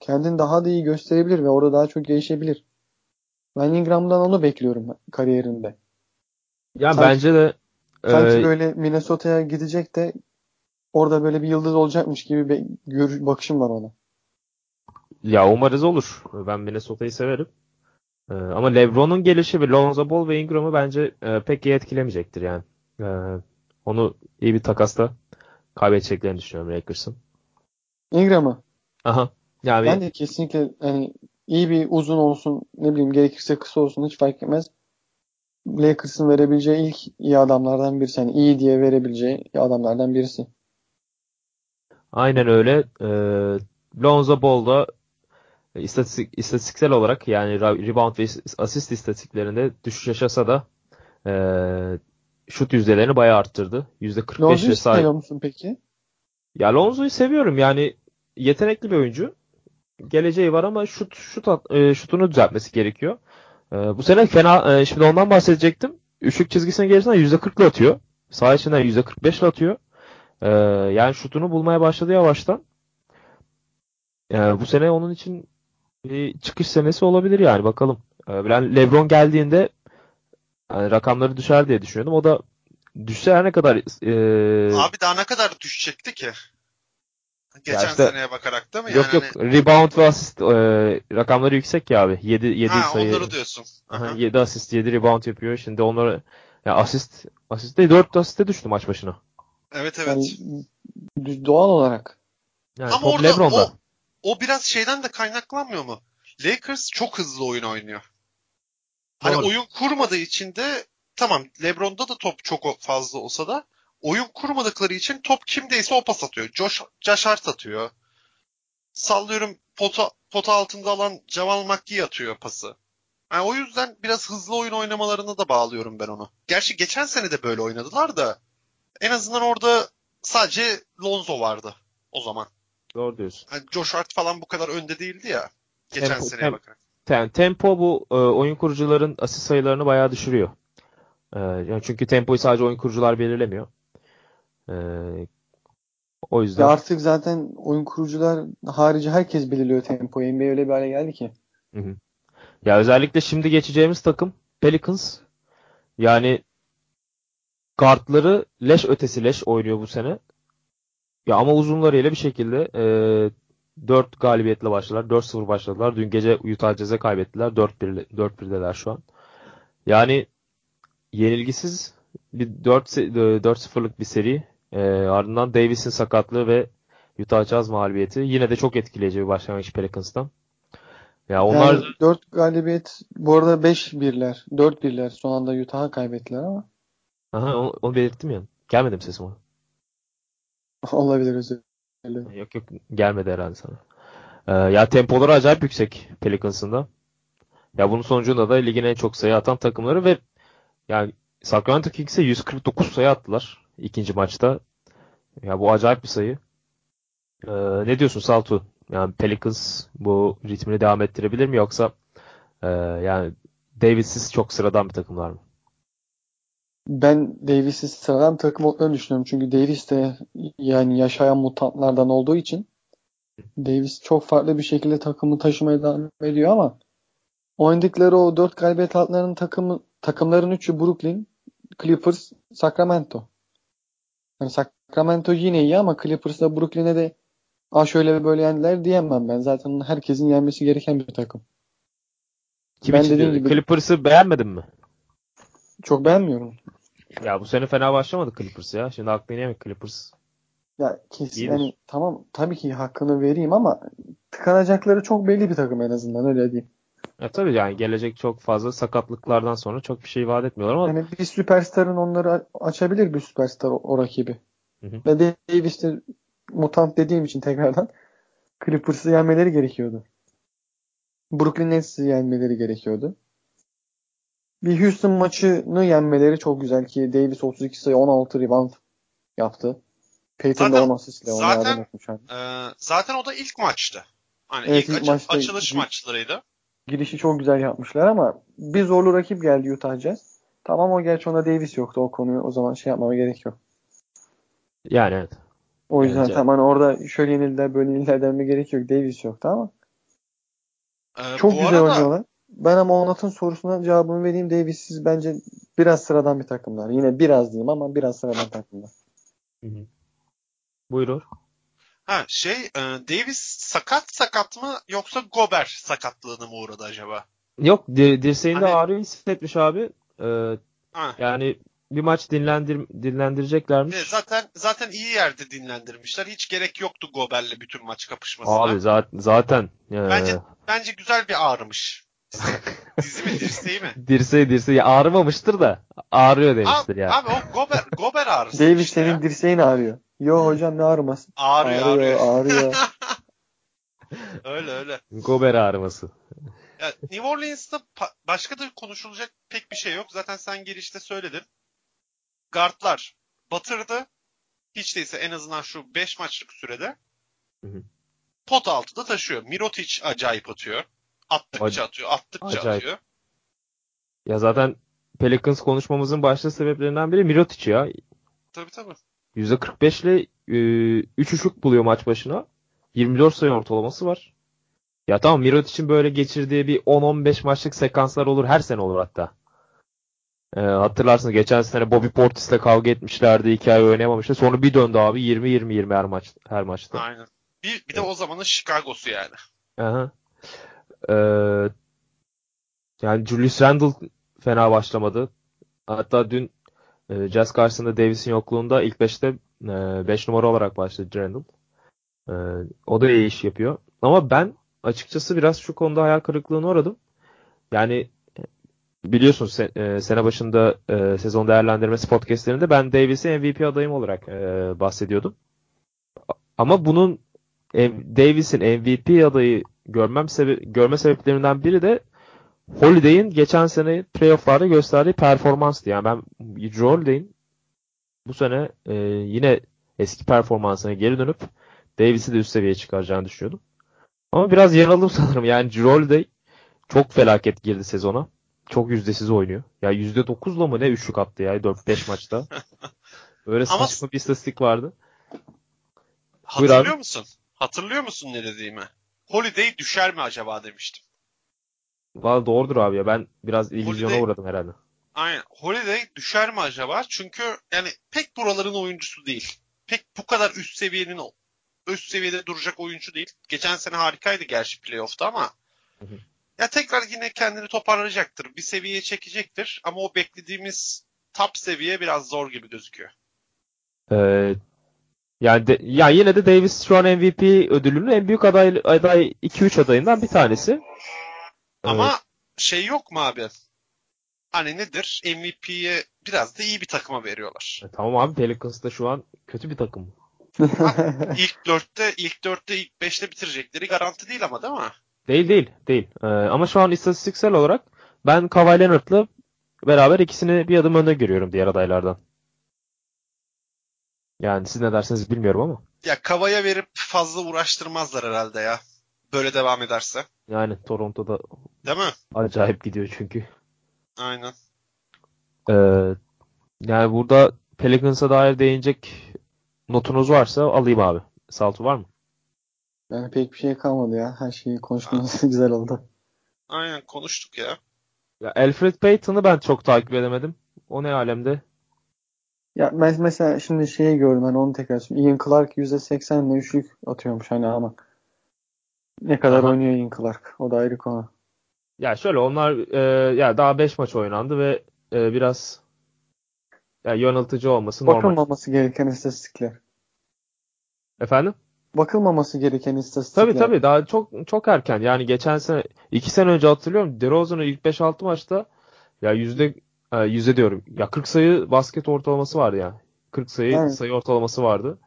kendini daha da iyi gösterebilir ve orada daha çok gelişebilir. Ben Ingram'dan onu bekliyorum kariyerinde. Ya Sanki- bence de Sanki e, böyle Minnesota'ya gidecek de orada böyle bir yıldız olacakmış gibi bir gör- bakışım var ona. ya umarız olur. Ben Minnesota'yı severim. E, ama LeBron'un gelişi ve Lonzo Ball ve Ingram'ı bence e, pek iyi etkilemeyecektir yani. E, onu iyi bir takasla kaybedeceklerini düşünüyorum Lakers'ın. Ingram'ı Aha. Yani ben de kesinlikle hani iyi bir uzun olsun ne bileyim gerekirse kısa olsun hiç fark etmez. Lakers'ın verebileceği ilk iyi adamlardan birisi. Yani iyi diye verebileceği adamlardan birisi. Aynen öyle. Ee, Lonzo Ball da istatistik, istatistiksel olarak yani rebound ve asist istatistiklerinde düşüş yaşasa da ee, şut yüzdelerini bayağı arttırdı. %45'e Lonzo'yu sahip. seviyor musun peki? Ya Lonzo'yu seviyorum. Yani yetenekli bir oyuncu. Geleceği var ama şut şut at- e, şutunu düzeltmesi gerekiyor. E, bu sene fena e, şimdi ondan bahsedecektim. Üçlük çizgisine gelirsen %40'la atıyor. Sağ içinden %45'le atıyor. E, yani şutunu bulmaya başladı yavaştan. E, bu sene onun için bir çıkış senesi olabilir yani bakalım. E, LeBron geldiğinde yani rakamları düşer diye düşünüyordum. O da düşse her ne kadar e, abi daha ne kadar düşecekti ki? Geçen işte- seneye bakarak değil mi? Yok yani yok hani- rebound ve asist e, rakamları yüksek ya abi. 7 7 ha, sayı. onları diyorsun. Aha, Aha. 7 asist 7 rebound yapıyor. Şimdi onları ya asist asist değil 4 asiste düştü maç başına. Evet evet. Yani doğal olarak. Yani Ama orada LeBron'da. o, o biraz şeyden de kaynaklanmıyor mu? Lakers çok hızlı oyun oynuyor. Hani Doğru. oyun kurmadığı için de tamam LeBron'da da top çok fazla olsa da oyun kurmadıkları için top kimdeyse o pas atıyor. Josh, Josh Hart atıyor. Sallıyorum pota, pota altında alan Jamal McGee atıyor pası. Yani o yüzden biraz hızlı oyun oynamalarına da bağlıyorum ben onu. Gerçi geçen sene de böyle oynadılar da en azından orada sadece Lonzo vardı o zaman. Doğru diyorsun. Hani Josh Hart falan bu kadar önde değildi ya. Geçen Tempo- seneye tem- bakarak. Tem- tempo bu e, oyun kurucuların asist sayılarını bayağı düşürüyor. E, yani çünkü tempoyu sadece oyun kurucular belirlemiyor. O Ya yüzden artık zaten oyun kurucular harici herkes belirliyor tempoyu. NBA öyle bir hale geldi ki. Hı hı. Ya özellikle şimdi geçeceğimiz takım Pelicans. Yani guardları leş ötesi leş oynuyor bu sene. Ya ama uzunlarıyla bir şekilde e, 4 galibiyetle başladılar. 4-0 başladılar. Dün gece Utah Jazz'e kaybettiler. 4-1 4-1'deler şu an. Yani yenilgisiz bir 4 4-0'lık bir seri. E, ardından Davis'in sakatlığı ve Utah Jazz mağlubiyeti. Yine de çok etkileyici bir başlangıç Pelicans'tan. Ya onlar Yani 4 galibiyet bu arada 5-1'ler, 4-1'ler son anda Utah'a kaybettiler ama Aha, onu, onu belirttim ya. Gelmedi mi sesim ona? olabilir özür dilerim. Yok yok gelmedi herhalde sana. Ee, ya tempoları acayip yüksek Pelicans'ın da. Ya bunun sonucunda da ligin en çok sayı atan takımları ve yani Sacramento Kings'e 149 sayı attılar ikinci maçta. Ya bu acayip bir sayı. Ee, ne diyorsun Saltu? Yani Pelicans bu ritmini devam ettirebilir mi yoksa e, yani Davis'siz çok sıradan bir takımlar mı? Ben Davis'i sıradan takım olduklarını düşünüyorum. Çünkü Davis de yani yaşayan mutantlardan olduğu için Davis çok farklı bir şekilde takımı taşımaya devam ediyor ama oynadıkları o 4 galibiyet altlarının takımı takımların üçü Brooklyn, Clippers, Sacramento. Yani Sacramento yine iyi ama Clippers'la Brooklyn'e de Aa şöyle böyle yendiler diyemem ben. Zaten herkesin yenmesi gereken bir takım. Kim Ben dediğim gibi- Clippers'ı beğenmedin mi? Çok beğenmiyorum. Ya bu sene fena başlamadı Clippers ya. Şimdi hakkını yemek Clippers. Ya kesin İyidir. yani tamam tabii ki hakkını vereyim ama tıkanacakları çok belli bir takım en azından öyle diyeyim. Ya tabii yani gelecek çok fazla sakatlıklardan sonra çok bir şey vaat etmiyorlar ama Yani bir süperstarın onları a- açabilir bir süperstar o, o rakibi. Hı hı. Ve Davis mutant dediğim için tekrardan Clippers'ı yenmeleri gerekiyordu. Brooklyn Nets'i yenmeleri gerekiyordu. Bir Houston maçını yenmeleri çok güzel ki Davis 32 sayı 16 rebound yaptı. Peyton da Zaten- 10 asistle ona zaten- yardım etmiş. Ee, zaten o da ilk maçtı. Hani Evet, ilk, ilk açı- maçta- açılış ilk- maçlarıydı. Girişi çok güzel yapmışlar ama bir zorlu rakip geldi Utah Jazz. Tamam o gerçi ona Davis yoktu o konuyu o zaman şey yapmama gerek yok. yani evet. O yüzden Bence- tamam hani orada şöyle yenildiler böyle yenildiler deme gerek yok. Davis yoktu ama Ee, çok güzel arada, oynuyorlar. Ben ama Onat'ın sorusuna cevabını vereyim. Davis'siz bence biraz sıradan bir takımlar. Yine biraz diyeyim ama biraz sıradan takımlar. Hı hı. Buyurur. Ha şey e, Davis sakat sakat mı yoksa Gober sakatlığına mı uğradı acaba? Yok dir- dirseğinde Hani- ağrı hissetmiş abi. Ee, Ha. yani bir maç dinlendir dinlendireceklermiş. Ve zaten zaten iyi yerde dinlendirmişler. Hiç gerek yoktu Gober'le bütün maç kapışmasına. Abi zaten zaten ee, Bence- Bence güzel bir ağrımış. Dizi mi dirseği mi? dirseği dirseği ağrımamıştır da ağrıyor demiştir Abi, yani. abi o Gober, Gober ağrısı. Davis işte senin ya. dirseğin ağrıyor. Yo hocam ne ağrıması? Ağrıyor ağrıyor. ağrıyor. öyle öyle. Gober ağrıması. Ya, New Orleans'ta pa- başka da konuşulacak pek bir şey yok. Zaten sen girişte söyledin. Guardlar batırdı. Hiç değilse en azından şu 5 maçlık sürede Hı hı. pot altıda taşıyor. Mirotic acayip atıyor. Attıkça Ac- atıyor, attıkça acayip. atıyor. Ya zaten Pelicans konuşmamızın başlı sebeplerinden biri Mirotic ya. Tabii tabii. %45 ile e, 3 üçlük buluyor maç başına. 24 sayı ortalaması var. Ya tamam Mirotic'in böyle geçirdiği bir 10-15 maçlık sekanslar olur. Her sene olur hatta. E, hatırlarsınız geçen sene Bobby Portis'le kavga etmişlerdi. Hikaye oynayamamıştı. Sonra bir döndü abi 20-20-20 her maç her maçta. Aynen. Bir, bir de o zamanın Chicago'su yani. Aha. Ee, yani Julius Randle fena başlamadı. Hatta dün e, Jazz karşısında Davis'in yokluğunda ilk 5'te 5 numara olarak başladı Randle. Ee, o da iyi iş yapıyor. Ama ben açıkçası biraz şu konuda hayal kırıklığına uğradım. Yani e, biliyorsunuz se- e, sene başında e, sezon değerlendirmesi podcastlerinde ben Davis'i MVP adayım olarak e, bahsediyordum. Ama bunun Davis'in MVP adayı görmem sebe- görme sebeplerinden biri de Holiday'in geçen sene playoff'larda gösterdiği performanstı. Yani ben Drew Holiday'in bu sene e, yine eski performansına geri dönüp Davis'i de üst seviyeye çıkaracağını düşünüyordum. Ama biraz yanıldım sanırım. Yani Drew Holiday çok felaket girdi sezona. Çok yüzdesiz oynuyor. Ya %9'la mı ne üçlük attı ya 4-5 maçta. Öyle Ama- saçma bir istatistik vardı. Hatırlıyor abi. musun? Hatırlıyor musun ne dediğimi? Holiday düşer mi acaba demiştim. Valla doğrudur abi ya. Ben biraz illüzyona Holiday- uğradım herhalde. Aynen. Holiday düşer mi acaba? Çünkü yani pek buraların oyuncusu değil. Pek bu kadar üst seviyenin üst seviyede duracak oyuncu değil. Geçen sene harikaydı gerçi playoff'ta ama Hı hı. ya tekrar yine kendini toparlayacaktır. Bir seviyeye çekecektir ama o beklediğimiz top seviye biraz zor gibi gözüküyor. Ee, yani de, ya yine de Davis şu an MVP ödülünün en büyük aday aday 2-3 adayından bir tanesi. Ama şey yok mu abi? Hani nedir? MVP'ye biraz da iyi bir takıma veriyorlar. E, tamam abi Pelicans da şu an kötü bir takım. ilk dörtte, ilk dörtte, ilk beşte bitirecekleri garanti değil ama değil mi? Değil değil değil. Ee, ama şu an istatistiksel olarak ben Kawhi Leonard'la beraber ikisini bir adım önde görüyorum diğer adaylardan. Yani siz ne dersiniz bilmiyorum ama. Ya Kava'ya verip fazla uğraştırmazlar herhalde ya. Böyle devam ederse. Yani Toronto'da Değil mi? acayip gidiyor çünkü. Aynen. Ee, yani burada Pelicans'a dair değinecek notunuz varsa alayım abi. Saltu var mı? Yani pek bir şey kalmadı ya. Her şeyi konuşmamız güzel oldu. Aynen konuştuk ya. Ya Alfred Payton'ı ben çok takip edemedim. O ne alemde? Ya ben mesela şimdi şeyi gördüm hani onu tekrar söyleyeyim. Ian Clark %80'le üçlük atıyormuş hani ama ne kadar Aha. oynuyor Ian Clark? O da ayrı konu. Ya şöyle onlar e, ya daha 5 maç oynandı ve e, biraz ya yanıltıcı olması normal. Bakılmaması gereken istatistikler. Efendim? Bakılmaması gereken istatistikler. Tabii tabii daha çok çok erken. Yani geçen sene 2 sene önce hatırlıyorum DeRozan'ın ilk 5-6 maçta ya yüzde e, yüzde diyorum. Ya 40 sayı basket ortalaması vardı yani. 40 sayı Evet. sayı ortalaması vardı.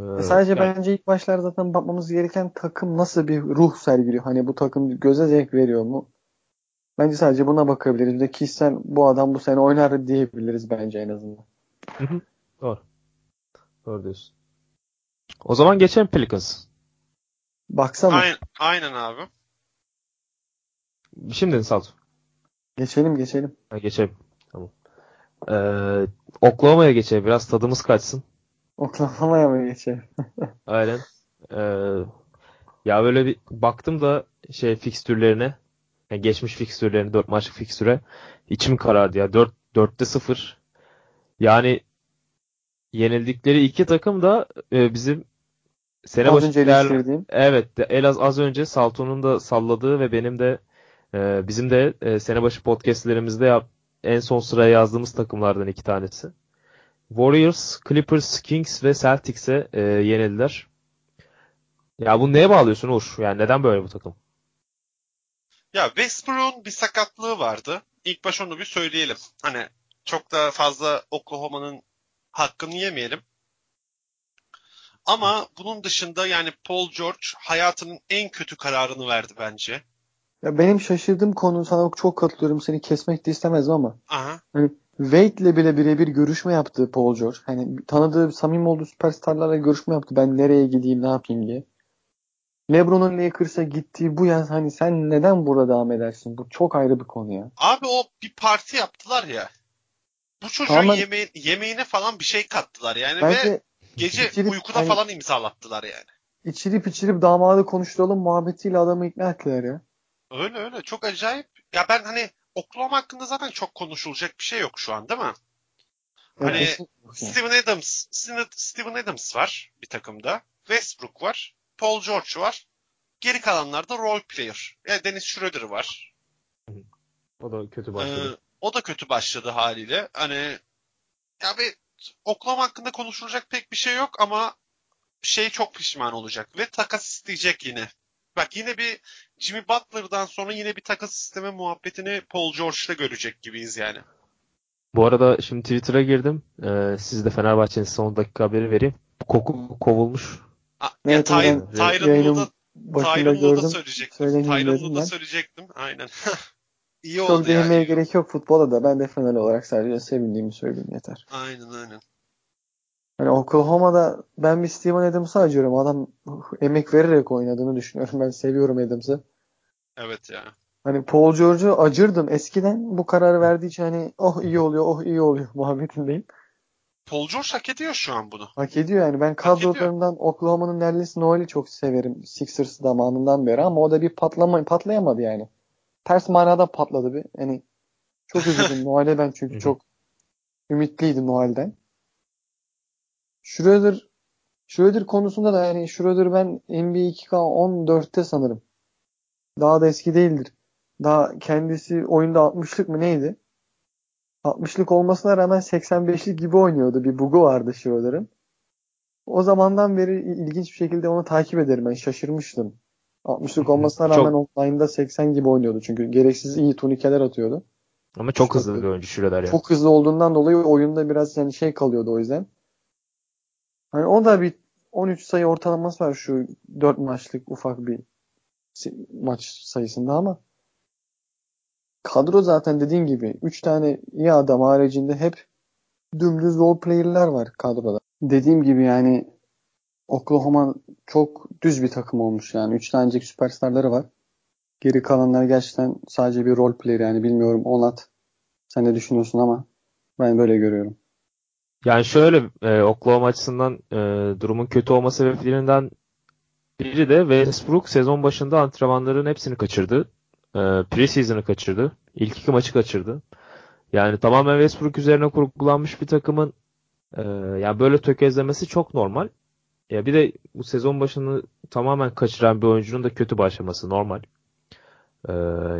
Ee, Sadece yani- bence ilk başlar zaten bakmamız gereken takım nasıl bir ruh sergiliyor. Hani bu takım göze zevk veriyor mu? Bence sadece buna bakabiliriz. De kişisel bu adam bu sene oynar diyebiliriz bence en azından. Hı hı. Doğru. Doğru diyorsun. O zaman geçelim Pelicans. Baksana. Aynen, aynen abi. Şimdi Saltu. Geçelim geçelim. Ha, geçelim. Tamam. Ee, Oklahoma'ya geçelim. Biraz tadımız kaçsın. Oklahoma'ya mı geçelim? Aynen. Ee, ya böyle bir baktım da şey fikstürlerine yani geçmiş fikstürlerine 4 maçlık fikstüre içim karardı ya. 4 4'te 0. Yani yenildikleri iki takım da e, bizim sene Az önce eleştirdiğim. Evet, de- en az az önce Salto'nun da salladığı ve benim de e, bizim de e, sene başı podcastlerimizde yap, en son sıraya yazdığımız takımlardan iki tanesi. Warriors, Clippers, Kings ve Celtics'e e, yenildiler. Ya bunu neye bağlıyorsun Uğur? Yani neden böyle bu takım? Ya Westbrook'un bir sakatlığı vardı. İlk baş onu bir söyleyelim. Hani çok da fazla Oklahoma'nın hakkını yemeyelim. Ama bunun dışında yani Paul George hayatının en kötü kararını verdi bence. Ya benim şaşırdığım konu sana çok katılıyorum. Seni kesmek de istemezdim ama Aha. Wade'le bile birebir görüşme yaptı Paul George. Hani tanıdığı, samimi olduğu süperstarlarla görüşme yaptı. Ben nereye gideyim, ne yapayım diye. LeBron'un Lakers'a gittiği bu yaz hani sen neden burada devam edersin? Bu çok ayrı bir konu ya. Abi o bir parti yaptılar ya. Bu çocuğun Ama- yemeği, yemeğine falan bir şey kattılar yani ve Bence gece içirip- uykuda hani- falan imzalattılar yani. içirip içirip damadı konuşturalım muhabbetiyle adamı ikna ettiler ya. Öyle öyle çok acayip. Ya ben hani Oklahoma hakkında zaten çok konuşulacak bir şey yok şu an değil mi? Hani ya. Steven Adams, Steven Adams var bir takımda. Westbrook var. Paul George var. Geri kalanlar da role player. Yani Dennis Schroeder var. O da kötü Ee, başladı. o da kötü başladı haliyle. Hani ya bir Oklahoma hakkında konuşulacak pek bir şey yok ama şey çok pişman olacak ve takas isteyecek yine. Bak yine bir Jimmy Butler'dan sonra yine bir takas isteme muhabbetini Paul George'da görecek gibiyiz yani. Bu arada şimdi Twitter'a girdim. Ee, siz de Fenerbahçe'nin son dakika haberi vereyim. Koku kovulmuş. Evet, ya Ty- yayının Lue'da Tyronn Lue'da söyleyecektim. Dedim Lue'da ben. söyleyecektim. Aynen. İyi Çok oldu ya. değinmeye iyi gerek yok futbola da. Ben de Fenerli olarak sadece sevindiğimi söyleyeyim yeter. Aynen aynen. Hani Oklahoma'da ben bir Steven Adams'ı acıyorum. Adam emek vererek oynadığını düşünüyorum. Ben seviyorum Adams'ı. Evet ya. Hani Paul George'u acırdım eskiden. Bu kararı verdiği için hani oh iyi oluyor, oh iyi oluyor muhabbetindeyim. Paul George hak ediyor şu an bunu. Hak ediyor yani. Ben kadrolarından Oklahoma'nın Nerlis Noel'i çok severim. Sixers zamanından beri ama o da bir patlama patlayamadı yani. Ters manada patladı bir. Yani çok üzüldüm Noel'e ben çünkü çok ümitliydim Noel'den. Schroeder Schroeder konusunda da yani Schroeder ben NBA 2K14'te sanırım. Daha da eski değildir. Daha kendisi oyunda 60'lık mı neydi? 60'lık olmasına rağmen 85'lik gibi oynuyordu. Bir bugu vardı Schroeder'ın. O zamandan beri ilginç bir şekilde onu takip ederim. Ben şaşırmıştım. 60'lık Hı hı. olmasına Çok- rağmen online'da 80 gibi oynuyordu. Çünkü gereksiz iyi turnikeler atıyordu. Ama çok Çok- hızlı bir oyuncu Schroeder ya. Çok hızlı olduğundan dolayı oyunda biraz yani şey kalıyordu o yüzden. Hani o da bir 13 sayı ortalaması var şu 4 maçlık ufak bir maç sayısında ama kadro zaten dediğin gibi 3 tane iyi adam haricinde hep dümdüz role player'lar var kadroda. Dediğim gibi yani Oklahoma çok düz bir takım olmuş yani. Üç tanecik süperstarları var. Geri kalanlar gerçekten sadece bir rol player yani bilmiyorum Onat sen ne düşünüyorsun ama ben böyle görüyorum. Yani şöyle e, Oklahoma açısından e, durumun kötü olma sebeplerinden biri de Westbrook sezon başında antrenmanların hepsini kaçırdı. E, preseason'ı kaçırdı. İlk iki maçı kaçırdı. Yani tamamen Westbrook üzerine kurgulanmış bir takımın e, yani böyle tökezlemesi çok normal. Ya bir de bu sezon başını tamamen kaçıran bir oyuncunun da kötü başlaması normal. E,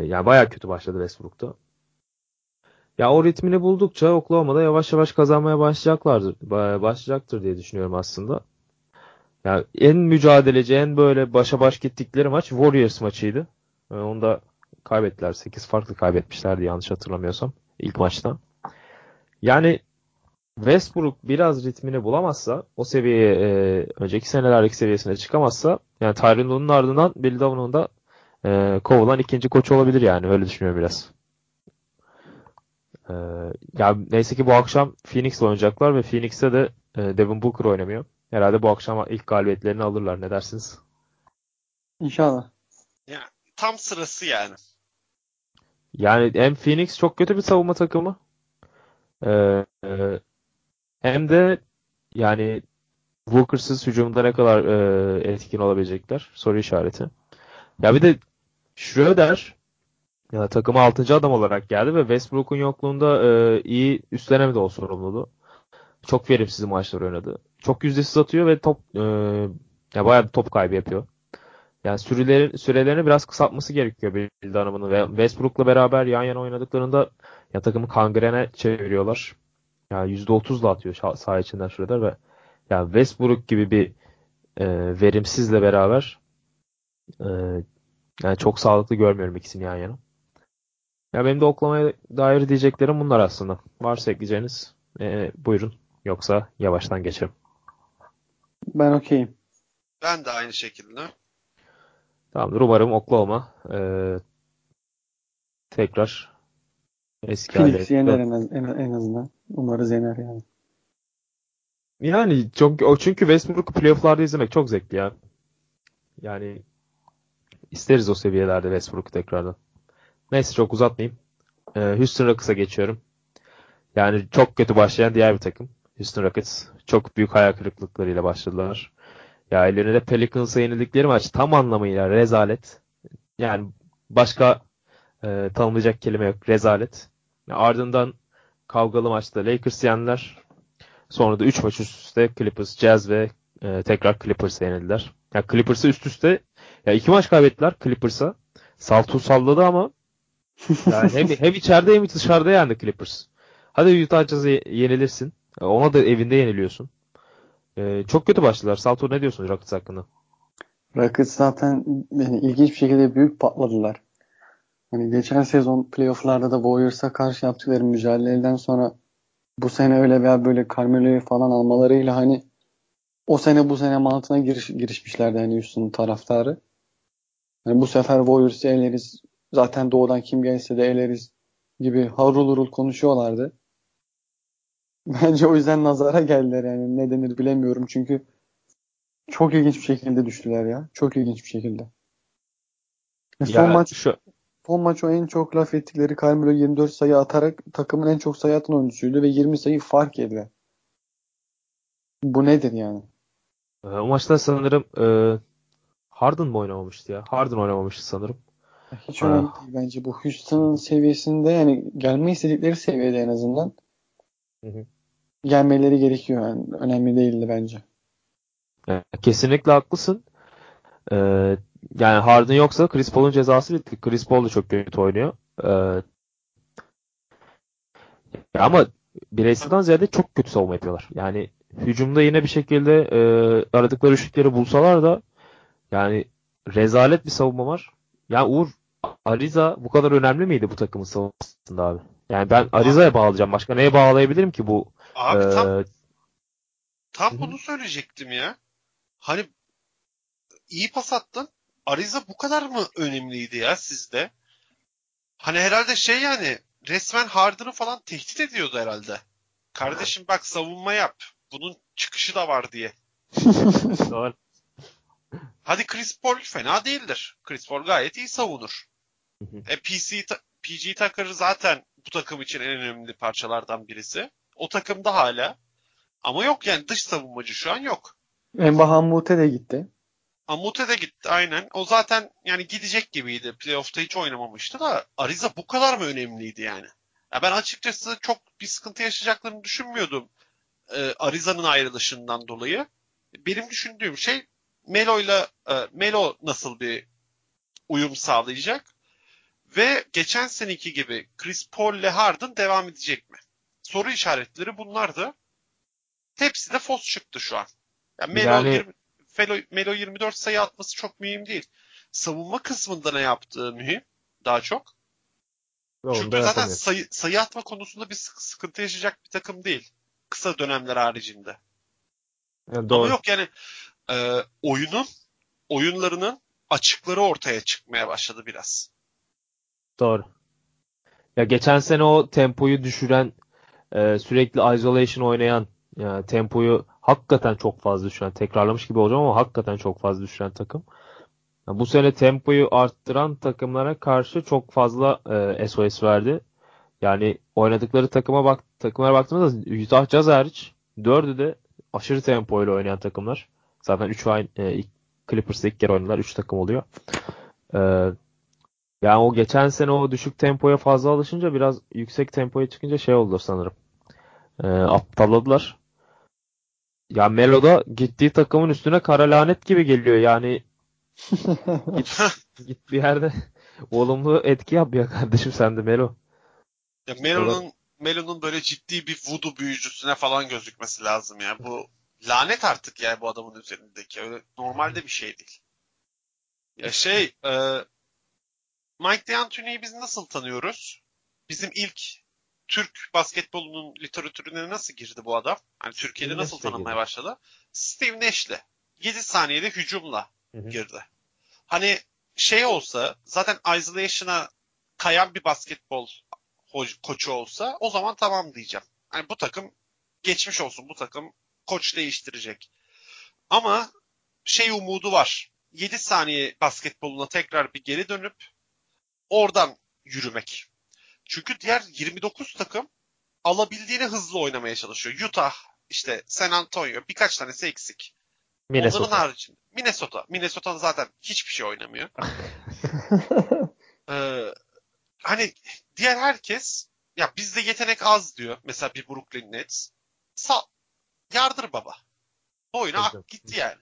yani bayağı kötü başladı Westbrook'ta. Ya o ritmini buldukça Oklahoma'da yavaş yavaş kazanmaya başlayacaklardır. Başlayacaktır diye düşünüyorum aslında. Yani en mücadeleci, en böyle başa baş gittikleri maç Warriors maçıydı. Onu da kaybettiler. 8 farklı kaybetmişlerdi yanlış hatırlamıyorsam ilk maçta. Yani Westbrook biraz ritmini bulamazsa, o seviyeye e, önceki senelerdeki seviyesine çıkamazsa yani Tyronn ardından Bill Donovan da e, kovulan ikinci koç olabilir yani. Öyle düşünüyorum biraz. E, ya neyse ki bu akşam Phoenix'le oynayacaklar ve Phoenix'te de e, Devin Booker oynamıyor. Herhalde bu akşam ilk galibiyetlerini alırlar. Ne dersiniz? İnşallah. Ya, tam sırası yani. Yani hem Phoenix çok kötü bir savunma takımı. Ee, hem de yani Walker'sız hücumda ne kadar e, etkin olabilecekler? Soru işareti. Ya bir de Schroeder ya takıma 6. adam olarak geldi ve Westbrook'un yokluğunda e, iyi üstlenemedi o sorumluluğu. Çok verimsiz maçlar oynadı. Çok yüzdesiz atıyor ve top e, ya bayağı top kaybı yapıyor. Yani süreleri, sürelerini biraz kısaltması gerekiyor Bill Donovan'ın ve Westbrook'la beraber yan yana oynadıklarında ya takımı kangrene çeviriyorlar. Yani %30'la atıyor saha içinden Schroeder ve yani Westbrook gibi bir e, verimsizle beraber e, yani çok sağlıklı görmüyorum ikisini yan yana. Ya benim de oklamaya dair diyeceklerim bunlar aslında. Varsa ekleyeceğiniz e, buyurun. Yoksa yavaştan geçelim. Ben okeyim. Ben de aynı şekilde. Tamamdır. Umarım Oklahoma e, tekrar eski Phoenix yener en, az, en, en azından. Umarız yener yani. Yani çok o çünkü Westbrook'u playoff'larda izlemek çok zevkli ya. Yani isteriz o seviyelerde Westbrook'u tekrardan. Neyse çok uzatmayayım. Ee, Houston Rockets'a geçiyorum. Yani çok kötü başlayan diğer bir takım. Houston Rockets çok büyük hayal kırıklıklarıyla başladılar. Ya ellerinde Pelicans'a yenildikleri maç tam anlamıyla rezalet. Yani başka e, tanımlayacak kelime yok. Rezalet. Ardından kavgalı maçta Lakers yendiler. Sonra da 3 maç üst üste Clippers, Jazz ve e, tekrar Clippers'a yenildiler. Ya Clippers'a üst üste ya iki maç kaybettiler Clippers'a. Salto salladı ama yani hem, hem içeride hem dışarıda yendi Clippers. Hadi Utah Jazz'a yenilirsin. Ona da evinde yeniliyorsun. Ee, çok kötü başladılar. Salto ne diyorsunuz Rockets hakkında? Rockets zaten yani ilginç bir şekilde büyük patladılar. Hani geçen sezon playofflarda da Warriors'a karşı yaptıkları mücadeleden sonra bu sene öyle veya böyle Carmelo'yu falan almalarıyla hani o sene bu sene mantığına giriş, girişmişlerdi hani Houston taraftarı. Yani bu sefer Warriors'ı eleriz. Zaten doğudan kim gelse de eleriz gibi harul hurul konuşuyorlardı. Bence o yüzden nazara geldiler yani. Ne denir bilemiyorum çünkü çok ilginç bir şekilde düştüler ya. Çok ilginç bir şekilde. Ya son maç şu... son maç o en çok laf ettikleri Carmelo 24 sayı atarak takımın en çok sayı atan oyuncusuydu ve 20 sayı fark yedi. Bu nedir yani? Ee, o maçta sanırım e, Harden mı oynamamıştı ya? Harden oynamamıştı sanırım. Hiç önemli değil bence. Bu Houston'ın seviyesinde yani gelme istedikleri seviyede en azından Hı hı. Gelmeleri gerekiyor yani. Önemli değildi bence. kesinlikle haklısın. Ee, yani Harden yoksa Chris Paul'un cezası bitti. Chris Paul da çok kötü oynuyor. Ee, ama bireyselden ziyade çok kötü savunma yapıyorlar. Yani hücumda yine bir şekilde e, aradıkları üçlükleri bulsalar da yani rezalet bir savunma var. Yani Uğur Ariza bu kadar önemli miydi bu takımın savunmasında abi? Yani ben Ariza'ya bağlayacağım. Başka neye bağlayabilirim ki bu? Abi ee... tam tam bunu söyleyecektim ya. Hani iyi pas attın. Ariza bu kadar mı önemliydi ya sizde? Hani herhalde şey yani resmen Harden'ı falan tehdit ediyordu herhalde. Kardeşim bak savunma yap. Bunun çıkışı da var diye. Doğru. Hadi Chris Paul fena değildir. Chris Paul gayet iyi savunur. E PC ta- PG Tucker zaten bu takım için en önemli parçalardan birisi. O takımda hala. Ama yok yani dış savunmacı şu an yok. Embahan Mute de gitti. Amute de gitti aynen. O zaten yani gidecek gibiydi. Playoff'ta hiç oynamamıştı da Ariza bu kadar mı önemliydi yani? Ya ben açıkçası çok bir sıkıntı yaşayacaklarını düşünmüyordum. e, Ariza'nın ayrılışından dolayı. Benim düşündüğüm şey Melo'yla e, Melo nasıl bir uyum sağlayacak ve geçen seneki gibi Chris Paul ile Harden devam edecek mi? Soru işaretleri bunlardı. Hepsi de fos çıktı şu an. Yani Melo, Yani- 20, Melo, Melo 24 sayı atması çok mühim değil. Savunma kısmında ne yaptığı mühim daha çok. Da Çünkü zaten sayı, sayı atma konusunda bir sık- sıkıntı yaşayacak bir takım değil. Kısa dönemler haricinde. Yani doğru. Ama yok yani e, oyunun oyunlarının açıkları ortaya çıkmaya başladı biraz. Doğru. Ya geçen sene o tempoyu düşüren, e, sürekli isolation oynayan, yani tempoyu hakikaten çok fazla düşüren, tekrarlamış gibi olacağım ama hakikaten çok fazla düşüren takım. Ya bu sene tempoyu arttıran takımlara karşı çok fazla e, SOS verdi. Yani oynadıkları takıma bak takımlara baktığımızda Utah Jazz hariç dördü de aşırı tempo ile oynayan takımlar. Zaten 3 aynı e, Clippers'da ilk kere oynadılar. 3 takım oluyor. E, yani o geçen sene o düşük tempoya fazla alışınca biraz yüksek tempoya çıkınca şey oldu sanırım. E, aptalladılar. Ya Melo'da gittiği takımın üstüne kara lanet gibi geliyor. Yani git, git bir yerde olumlu etki yap ya kardeşim sen de Melo. Ya Melo'nun Melo'nun böyle ciddi bir voodoo büyücüsüne falan gözükmesi lazım ya. Bu lanet artık yani bu adamın üzerindeki. Öyle normalde bir şey değil. Ya şey e, Mike D'Antoni'yi biz nasıl tanıyoruz? Bizim ilk Türk basketbolunun literatürüne nasıl girdi bu adam? Hani Türkiye'de Steve nasıl Nash'le tanınmaya girdi. başladı? Steve Nash'le. 7 saniyede hücumla Hı hı. girdi. Hani şey olsa zaten isolation'a kayan bir basketbol ho- koçu olsa o zaman tamam diyeceğim. Hani bu takım geçmiş olsun bu takım koç değiştirecek. Ama şey umudu var. 7 saniye basketboluna tekrar bir geri dönüp oradan yürümek. Çünkü diğer 29 takım alabildiğine hızlı oynamaya çalışıyor. Utah, işte San Antonio birkaç tanesi eksik. Onların Minnesota. haricinde. Minnesota. Minnesota zaten hiçbir şey oynamıyor. Ee, hani diğer herkes ya bizde yetenek az diyor. Mesela bir Brooklyn Nets. Sa yardır baba. Oyuna Tabii. ak gitti yani.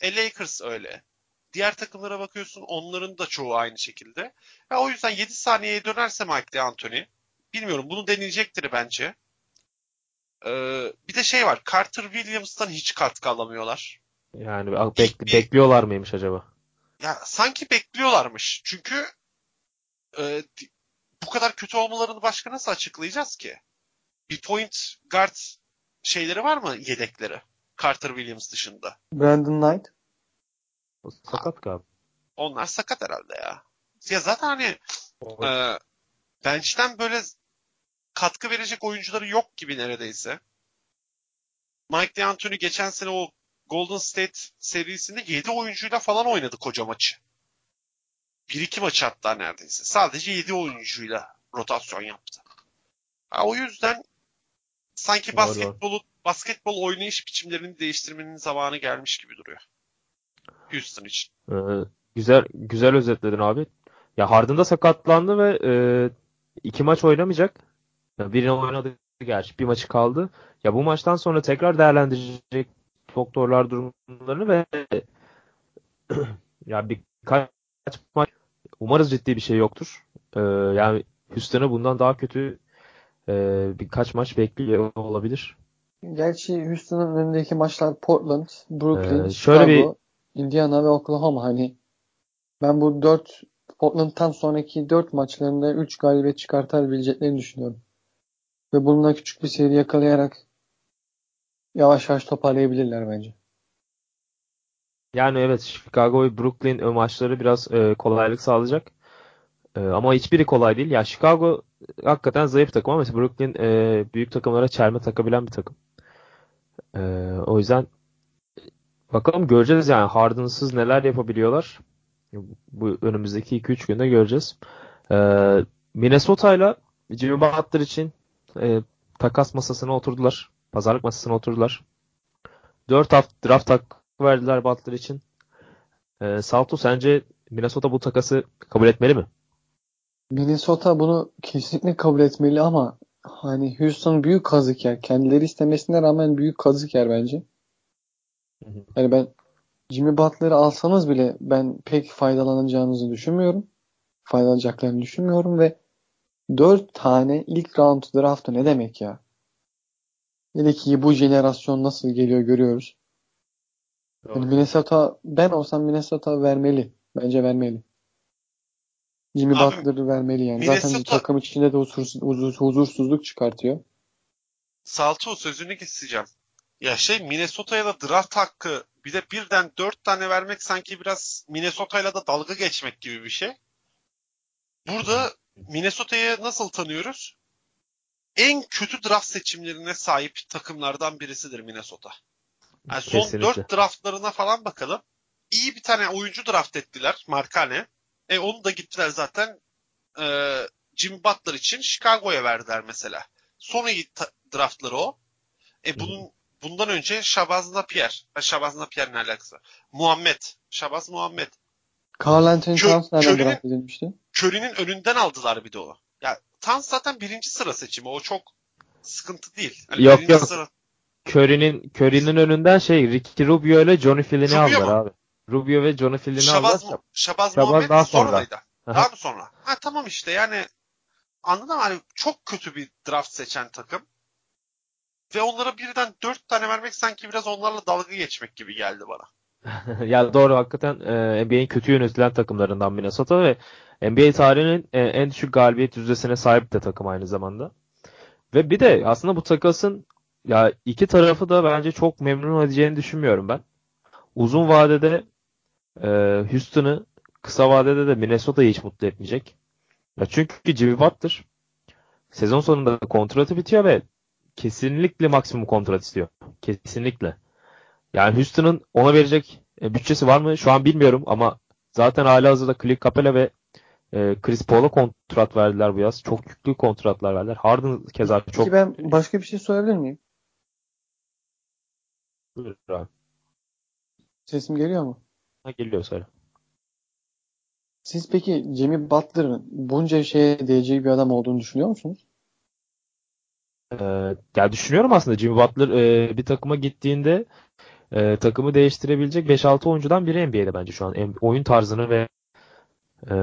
E Lakers öyle. Diğer takımlara bakıyorsun onların da çoğu aynı şekilde. Ya o yüzden 7 saniyeye dönerse Mike D'Antoni bilmiyorum bunu deneyecektir bence. Ee, bir de şey var. Carter Williams'tan hiç katkı alamıyorlar. Yani bek- Bir- bekliyorlar mıymış acaba? Ya sanki bekliyorlarmış. Çünkü e, bu kadar kötü olmalarını başka nasıl açıklayacağız ki? Bir point guard şeyleri var mı yedekleri? Carter Williams dışında. Brandon Knight. O sakat galiba. Onlar sakat herhalde ya. Ya zaten hani e, bench'ten böyle katkı verecek oyuncuları yok gibi neredeyse. Mike D'Antoni geçen sene o Golden State serisinde 7 oyuncuyla falan oynadı koca maçı. 1-2 maçı hatta neredeyse. Sadece 7 oyuncuyla rotasyon yaptı. Ha, o yüzden sanki basketbolu basketbol oynayış biçimlerini değiştirmenin zamanı gelmiş gibi duruyor. Houston için. Ee, güzel güzel özetledin abi. Ya Harden da sakatlandı ve e, iki maç oynamayacak. Ya birini oynadı gerçi. Bir maçı kaldı. Ya bu maçtan sonra tekrar değerlendirecek doktorlar durumlarını ve ya birkaç maç umarız ciddi bir şey yoktur. Ee, yani Houston'ı bundan daha kötü e, birkaç maç bekliyor olabilir. Gerçi Houston'ın önündeki maçlar Portland, Brooklyn, Ee, şöyle Chicago, Indiana ve Oklahoma. Hani ben bu 4 Portland'tan sonraki 4 maçlarında 3 galibiyet çıkartabileceklerini düşünüyorum. Ve bununla küçük bir seri yakalayarak yavaş yavaş toparlayabilirler bence. Yani evet Chicago ve Brooklyn e, maçları biraz e, kolaylık sağlayacak. E, ama hiçbiri kolay değil. Ya Chicago hakikaten zayıf takım ama Brooklyn e, büyük takımlara çelme takabilen bir takım. E, o yüzden Bakalım göreceğiz yani Harden'sız neler yapabiliyorlar. Bu önümüzdeki 2-3 günde göreceğiz. Ee, Minnesota ile Jimmy Butler için e, takas masasına oturdular. Pazarlık masasına oturdular. 4 hafta draft hakkı verdiler Butler için. Ee, Salto sence Minnesota bu takası kabul etmeli mi? Minnesota bunu kesinlikle kabul etmeli ama hani Houston büyük kazık yer. Kendileri istemesine rağmen büyük kazık yer bence. Hı hı. Yani ben Jimmy Butler'ı alsanız bile ben pek faydalanacağınızı düşünmüyorum. Faydalanacaklarını düşünmüyorum ve 4 tane ilk round draftı ne demek ya? Hele ki bu jenerasyon nasıl geliyor görüyoruz. Yani Minnesota ben olsam Minnesota vermeli. Bence vermeli. Jimmy Abi, Butler'ı vermeli yani. Zaten Minnesota- takım içinde de huzursuz, huzur- huzursuzluk çıkartıyor. Salto sözünü keseceğim. Ya şey Minnesota'ya da draft hakkı bir de birden dört tane vermek sanki biraz Minnesota'yla da dalga geçmek gibi bir şey. Burada Minnesota'yı nasıl tanıyoruz? En kötü draft seçimlerine sahip takımlardan birisidir Minnesota. Yani son Kesinlikle. dört draftlarına falan bakalım. İyi bir tane oyuncu draft ettiler. Markane. E onu da gittiler zaten e, Jimmy Butler için Chicago'ya verdiler mesela. Son iyi draftları o. E bunun bundan önce Shabazz Napier. Shabazz Napier ne alakası? Muhammed. Shabazz Muhammed. Carl Anthony Kö- Towns nereden draft edilmişti? Curry'nin önünden aldılar bir de o. Ya Towns zaten birinci sıra seçimi. O çok sıkıntı değil. Hani Yok, yok. Sıra... Curry'nin Curry'nin önünden şey Ricky Rubio ile Johnny Flynn'i aldılar mu? abi. Rubio ve Johnny Şabaz, aldılar. Mu- Şabaz, Şabaz Muhammed daha sonra. sonraydı. Aha. Daha mı sonra? Ha tamam işte yani anladın mı? Hani çok kötü bir draft seçen takım. Ve onlara birden dört tane vermek sanki biraz onlarla dalga geçmek gibi geldi bana. ya doğru hakikaten e, NBA'in kötü yönetilen takımlarından Minnesota ve NBA tarihinin e, en düşük galibiyet yüzdesine sahip de takım aynı zamanda. Ve bir de aslında bu takasın ya iki tarafı da bence çok memnun edeceğini düşünmüyorum ben. Uzun vadede e, Houston'ı kısa vadede de Minnesota'yı hiç mutlu etmeyecek. Ya çünkü Jimmy Butler sezon sonunda kontratı bitiyor ve kesinlikle maksimum kontrat istiyor. Kesinlikle. Yani Houston'ın ona verecek e, bütçesi var mı? Şu an bilmiyorum ama zaten hala hazırda Clint Capela ve e, Chris Paul'a kontrat verdiler bu yaz. Çok yüklü kontratlar verdiler. Harden keza çok Peki ben başka bir şey sorabilir miyim? Buyur abi. Sesim geliyor mu? Ha, geliyor söyle. Siz peki Jimmy Butler'ın bunca şeye değeceği bir adam olduğunu düşünüyor musunuz? Ee, ya düşünüyorum aslında Jimmy Butler e, bir takıma gittiğinde e, takımı değiştirebilecek 5-6 oyuncudan biri NBA'de bence şu an. Oyun tarzını ve e,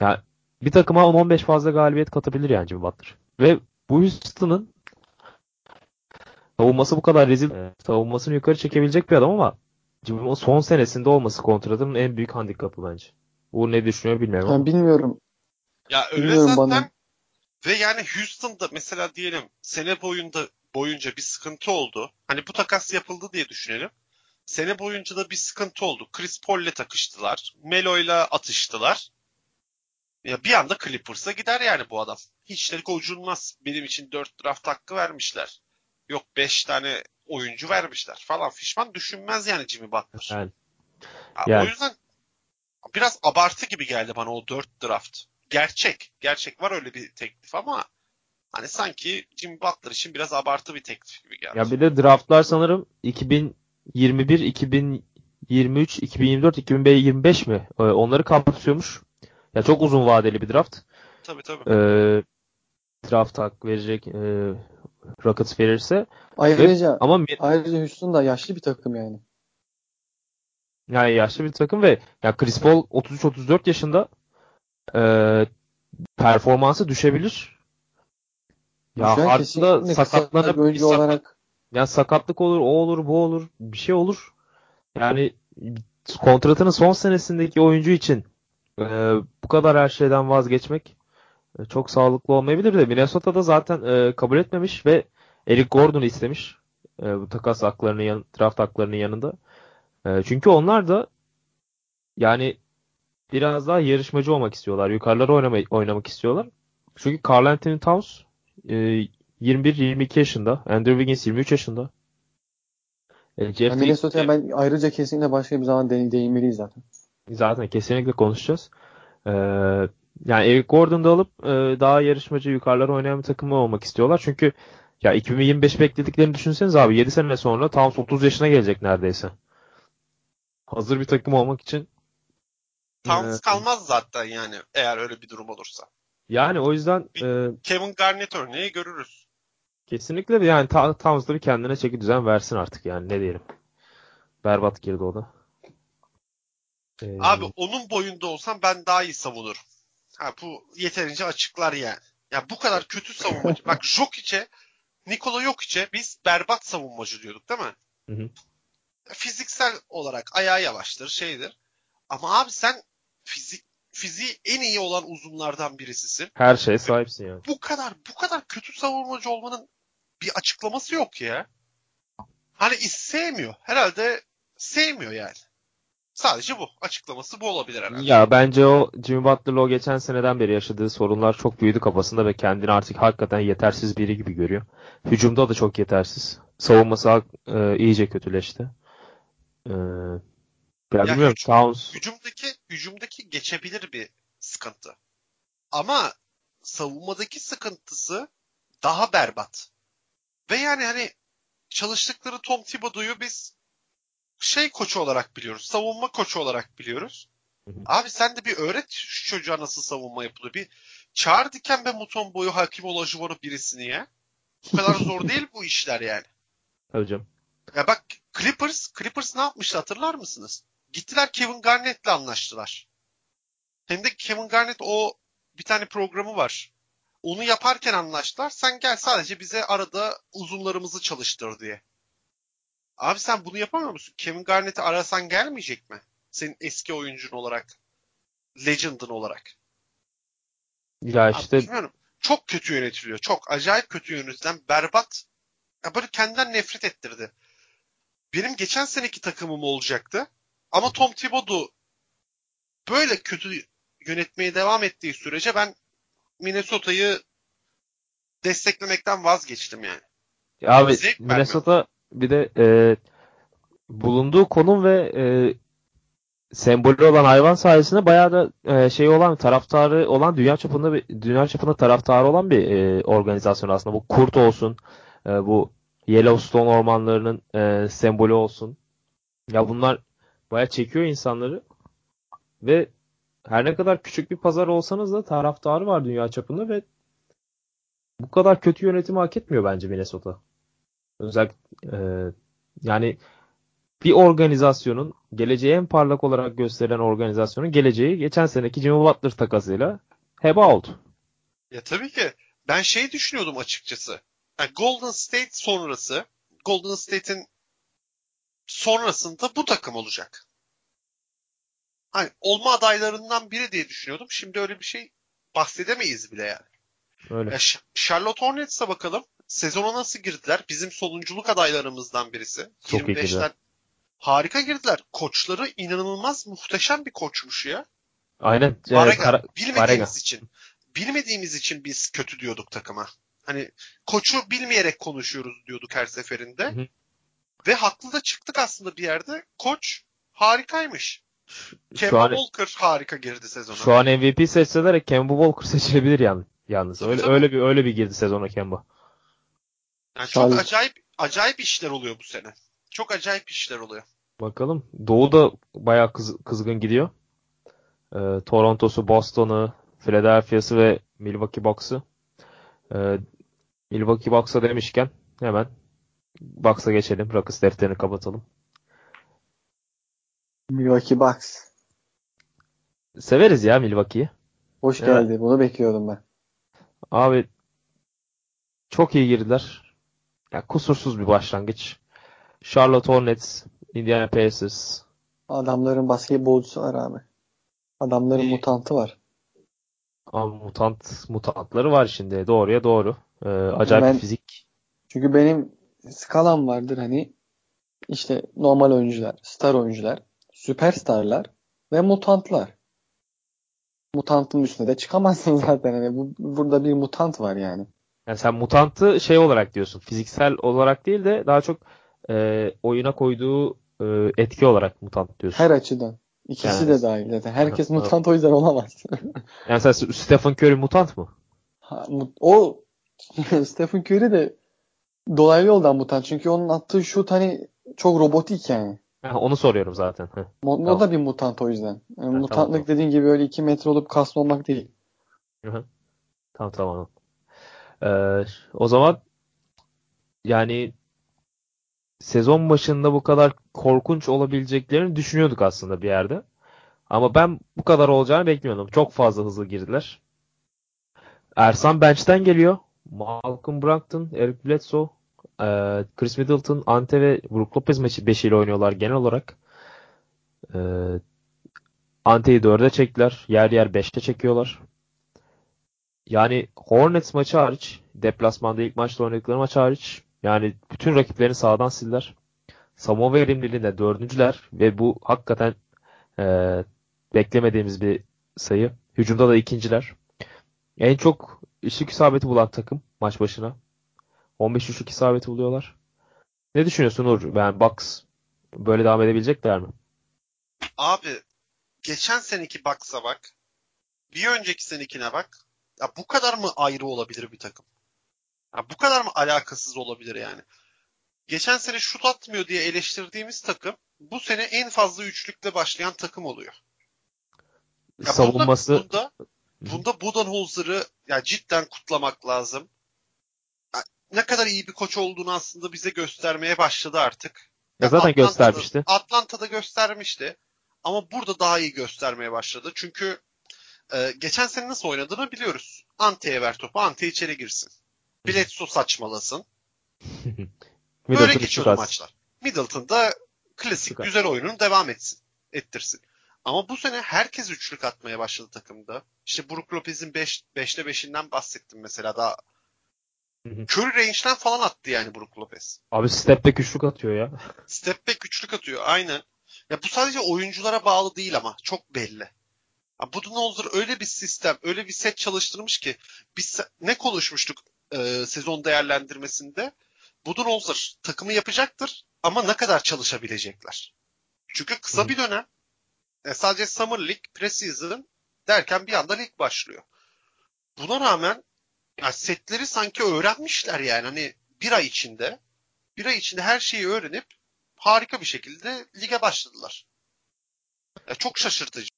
ya bir takıma 10-15 fazla galibiyet katabilir yani Jimmy Butler. Ve bu Houston'ın savunması bu kadar rezil. e, savunmasını yukarı çekebilecek bir adam ama Jimmy'nin son senesinde olması kontratının en büyük handikapı bence. Bu ne düşünüyor bilmiyorum. Ben bilmiyorum. Ya öyle Bilmiyorum zaten bana. Ve yani Houston'da mesela diyelim sene boyunda boyunca bir sıkıntı oldu. Hani bu takas yapıldı diye düşünelim. Sene boyunca da bir sıkıntı oldu. Chris Paul'le takıştılar. Melo'yla atıştılar. Ya bir anda Clippers'a gider yani bu adam. Hiç de gocunmaz. Benim için 4 draft hakkı vermişler. Yok 5 tane oyuncu vermişler falan. Fişman düşünmez yani Jimmy Butler. Yani, Ya Yani. O yüzden biraz abartı gibi geldi bana o 4 draft. Gerçek. Gerçek var öyle bir teklif ama hani sanki Jimmy Butler için biraz abartı bir teklif gibi geldi. Ya bir de draftlar sanırım 2021, 2023, 2024, 2025 mi? Ee, Onları kapsıyormuş. Ya çok uzun vadeli bir draft. Tabii tabii. Ee, draft hak verecek e, Rockets verirse. Ayrıca Ama mi- ayrıca Houston da yaşlı bir takım yani. yani yaşlı bir takım ve ya Chris Paul 33-34 yaşında e, performansı düşebilir. Ya Düşen sakatlanıp oyuncu sakat- olarak Ya sakatlık olur, o olur, bu olur, bir şey olur. Yani kontratının son senesindeki oyuncu için e, bu kadar her şeyden vazgeçmek e, çok sağlıklı olmayabilir de Minnesota'da zaten e, kabul etmemiş ve Eric Gordon'u istemiş. E, bu takas haklarının yan, draft haklarının yanında. E, çünkü onlar da yani biraz daha yarışmacı olmak istiyorlar. Yukarılara oynamayı, oynamak istiyorlar. Çünkü Karl Anthony Towns e, 21-22 yaşında. Andrew Wiggins 23 yaşında. E, Yani Jeff Minnesota'ya Teague- ben ayrıca kesinlikle başka bir zaman değin- değinmeliyiz zaten. Zaten kesinlikle konuşacağız. Ee, yani Eric Gordon'da alıp e, daha yarışmacı yukarılara oynayan bir takım olmak istiyorlar. Çünkü ya 2025 beklediklerini düşünseniz abi 7 sene sonra Towns 30 yaşına gelecek neredeyse. Hazır bir takım olmak için Towns e, kalmaz zaten yani eğer öyle bir durum olursa. yani o yüzden e, Kevin Garnett örneği görürüz. kesinlikle bir yani Ta- Towns da bir kendine çeki düzen versin artık yani ne diyelim. Berbat girdi o da. Ee, Abi onun boyunda olsam ben daha iyi savunurum. Ha bu yeterince açıklar yani. Ya bu kadar kötü savunmacı. Bak Jokic'e, Nikola Jokic'e biz berbat savunmacı diyorduk değil mi? Hı hı. Fiziksel olarak ayağı yavaştır, şeydir. Ama abi sen fizik fiziği en iyi olan uzunlardan birisisin. her şeye sahipsin yani. Bu kadar bu kadar kötü savunmacı olmanın bir açıklaması yok ya. Hani sevmiyor. Herhalde sevmiyor yani. Sadece bu. Açıklaması bu olabilir herhalde. Ya bence o Jimmy Butler'la o geçen seneden beri yaşadığı sorunlar çok büyüdü kafasında ve kendini artık hakikaten yetersiz biri gibi görüyor. Hücumda da çok yetersiz. Savunması e, iyice kötüleşti. E, ya bilmiyorum hücum- Towns Hücumdaki hücumdaki geçebilir bir sıkıntı. Ama savunmadaki sıkıntısı daha berbat. Ve yani hani çalıştıkları Tom Thibodeau'yu biz şey koçu olarak biliyoruz. Savunma koçu olarak biliyoruz. Abi sen de bir öğret şu çocuğa nasıl savunma yapılıyor. Bir çağır Dikembe Muton boyu Hakim Olajuwon'u birisini ya. Bu kadar zor değil bu işler yani. canım. Ya bak Clippers, Clippers ne yapmıştı hatırlar mısınız? Gittiler Kevin Garnett'le anlaştılar. Hem de Kevin Garnett o bir tane programı var. Onu yaparken anlaştılar. Sen gel sadece bize arada uzunlarımızı çalıştır diye. Abi sen bunu yapamıyor musun? Kevin Garnett'i arasan gelmeyecek mi? Senin eski oyuncun olarak. Legend'ın olarak. Ya Abi işte bilmiyorum. Çok kötü yönetiliyor. Çok acayip kötü yönetilen berbat. Ya böyle kendinden nefret ettirdi. Benim geçen seneki takımım olacaktı. Ama Tom Thibodeau böyle kötü yönetmeye devam ettiği sürece ben Minnesota'yı desteklemekten vazgeçtim yani. abi zevk vermiyor. Minnesota bir de e, bulunduğu konum ve e, sembolü olan hayvan sayesinde bayağı da e, şey olan taraftarı olan dünya çapında bir dünya çapında taraftarı olan bir e, organizasyon aslında. Bu kurt olsun, e, bu Yellowstone ormanlarının e, sembolü olsun. Ya bunlar bayağı çekiyor insanları ve her ne kadar küçük bir pazar olsanız da taraftarı var dünya çapında ve bu kadar kötü yönetimi hak etmiyor bence Minnesota. Özellikle e, yani bir organizasyonun geleceği en parlak olarak gösterilen organizasyonun geleceği geçen seneki Jimmy Butler takasıyla heba oldu. Ya tabii ki ben şey düşünüyordum açıkçası. Yani Golden State sonrası, Golden State'in sonrasında bu takım olacak. Hani olma adaylarından biri diye düşünüyordum. Şimdi öyle bir şey bahsedemeyiz bile yani. Öyle. Ya Charlotte Hornets'e bakalım. Sezona nasıl girdiler? Bizim sonunculuk adaylarımızdan birisi. Çok iyi 25'ten girdiler. harika girdiler. Koçları inanılmaz muhteşem bir koçmuş ya. Aynen. Varega. Kara- bilmediğimiz Varega. için. Bilmediğimiz için biz kötü diyorduk takıma. Hani koçu bilmeyerek konuşuyoruz diyorduk her seferinde. Hı hı. Ve haklı da çıktık aslında bir yerde. Koç harikaymış. Kemba an, Walker harika girdi sezona. şu an MVP seçseler Kemba Walker seçilebilir yani. Yalnız Tabii, öyle tabii. öyle bir öyle bir girdi sezona Kemba. Yani çok acayip acayip işler oluyor bu sene. Çok acayip işler oluyor. Bakalım. Doğu da bayağı kız, kızgın gidiyor. Ee, Toronto'su, Boston'u, Philadelphia'sı ve Milwaukee Bucks'ı. Ee, Milwaukee Bucks'a demişken hemen Bucks'a geçelim. Rakıs defterini kapatalım. Milwaukee Bucks. Severiz ya Milwaukee'yi. Hoş Evet. geldi. Bunu bekliyordum ben. Abi çok iyi girdiler. Ya kusursuz bir başlangıç. Charlotte Hornets, Indiana Pacers. Adamların basketbolcusu var abi. Adamların İyi. mutantı var. Ama mutant mutantları var şimdi. Doğruya doğru. Ee, acayip Ben- fizik. Çünkü benim skalam vardır hani işte normal oyuncular, star oyuncular, süperstarlar ve mutantlar. Mutantın üstüne de çıkamazsın zaten. Hani bu, burada bir mutant var yani. Yani sen mutantı şey olarak diyorsun. Fiziksel olarak değil de daha çok e, oyuna koyduğu e, etki olarak mutant diyorsun. Her açıdan. İkisi Yani- de dahil zaten. Herkes mutant o yüzden olamaz. Yani sen Stephen Curry mutant mı? Ha, mu- o Stephen Curry de dolaylı yoldan mutant. Çünkü onun attığı şut hani çok robotik yani. Ha, onu soruyorum zaten. Heh. O Tamam. da bir mutant o yüzden. Yani tamam, mutantlık tamam. dediğin gibi öyle 2 metre olup kaslı olmak değil. Tamam tamam. Ee, o zaman yani sezon başında bu kadar korkunç olabileceklerini düşünüyorduk aslında bir yerde. Ama ben bu kadar olacağını beklemiyordum. Çok fazla hızlı girdiler. Ersan bench'ten geliyor. Malcolm Brogdon, Eric Bledsoe, e, Chris Middleton, Ante ve Brook Lopez maçı beşiyle oynuyorlar genel olarak. E, Ante'yi dörde çektiler. Yer yer beşte çekiyorlar. Yani Hornets maçı hariç, deplasmanda ilk maçta oynadıkları maç hariç, yani bütün rakiplerini sağdan sildiler. Samoa verimliliğinde dördüncüler ve bu hakikaten e, beklemediğimiz bir sayı. Hücumda da ikinciler. En çok üçlük isabeti bulan takım maç başına. 15 üçlük isabeti buluyorlar. Ne düşünüyorsun Uğur? Yani Bucks böyle devam edebilecekler mi? Abi geçen seneki Bucks'a bak. Bir önceki senekine bak. Ya bu kadar mı ayrı olabilir bir takım? Ya bu kadar mı alakasız olabilir yani? Geçen sene şut atmıyor diye eleştirdiğimiz takım bu sene en fazla üçlükle başlayan takım oluyor. Ya Savunması Bunda, bunda, bunda Budenholzer'ı ya cidden kutlamak lazım. Ya ne kadar iyi bir koç olduğunu aslında bize göstermeye başladı artık. Ya zaten Atlanta'da- göstermişti. Atlanta'da göstermişti. Ama burada daha iyi göstermeye başladı. Çünkü e, geçen sene nasıl oynadığını biliyoruz. Ante'ye ver topu, Ante içeri girsin. Bledsoe saçmalasın. Böyle Middleton geçiyordu maçlar. Middleton da klasik Süper. güzel oyununu devam etsin. Ettirsin. Ama bu sene herkes üçlük atmaya başladı takımda. İşte Brook Lopez'in 5 5'te 5'inden bahsettim mesela daha. Curry range'den falan attı yani Brook Lopez. Abi step back üçlük atıyor ya. Step back üçlük atıyor aynen. Ya bu sadece oyunculara bağlı değil ama çok belli. Ya Budenholzer öyle bir sistem, öyle bir set çalıştırmış ki biz ne konuşmuştuk e, sezon değerlendirmesinde? Budenholzer takımı yapacaktır ama ne kadar çalışabilecekler? Çünkü kısa bir dönem. E, sadece Summer League, Preseason derken bir anda lig başlıyor. Buna rağmen ya setleri sanki öğrenmişler yani hani bir ay içinde bir ay içinde her şeyi öğrenip harika bir şekilde lige başladılar. Ya çok şaşırtıcı.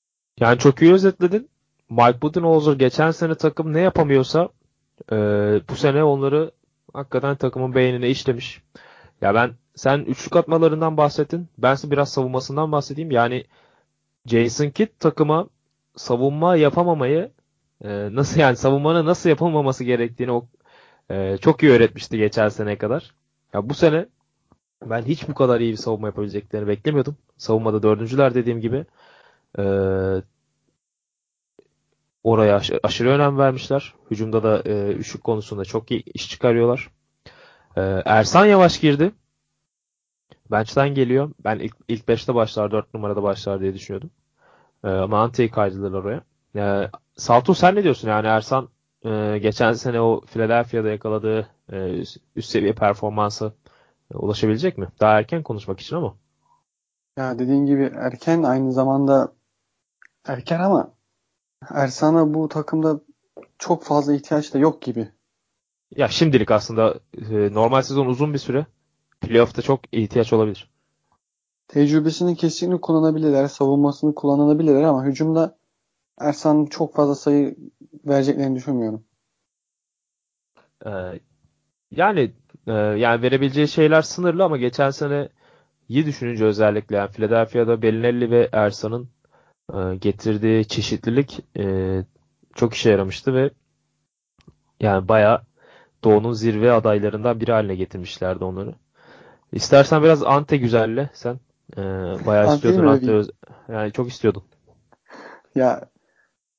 Yani çok iyi özetledin. Mike Budenholzer geçen sene takım ne yapamıyorsa e, bu sene onları hakikaten takımın beynine işlemiş. Ya ben sen üçlük atmalarından bahsettin. Ben size biraz savunmasından bahsedeyim. Yani Jason Kidd takıma savunma yapamamayı e, nasıl yani savunmanın nasıl yapılmaması gerektiğini o e, çok iyi öğretmişti geçen sene kadar. Ya bu sene ben hiç bu kadar iyi bir savunma yapabileceklerini beklemiyordum. Savunmada dördüncüler dediğim gibi. E, oraya aş- aşırı önem vermişler. Hücumda da e, üçlük konusunda çok iyi iş çıkarıyorlar. E, Ersan yavaş girdi. Bench'ten geliyor. Ben ilk, ilk 5'te başlar, 4 numarada başlar diye düşünüyordum. E, ama Ante'yi kaydılar oraya. E, Saltu sen ne diyorsun? Yani Ersan e, geçen sene o Philadelphia'da yakaladığı e, üst, üst seviye performansa e, ulaşabilecek mi? Daha erken konuşmak için ama. Ya dediğin gibi erken aynı zamanda erken ama Ersan'a bu takımda çok fazla ihtiyaç da yok gibi. Ya şimdilik aslında e, normal sezon uzun bir süre. Playoff'ta çok ihtiyaç olabilir. Tecrübesini kesinlikle kullanabilirler. Savunmasını kullanabilirler ama hücumda Ersan çok fazla sayı vereceklerini düşünmüyorum. Ee, yani e, yani verebileceği şeyler sınırlı ama geçen sene iyi düşününce özellikle yani Philadelphia'da Bellinelli ve Ersan'ın e, getirdiği çeşitlilik e, çok işe yaramıştı ve yani bayağı Doğu'nun zirve adaylarından biri haline getirmişlerdi onları. İstersen biraz Ante güzelle sen. E, bayağı Ante'yi istiyordun Ante öz- yani çok istiyordun. Ya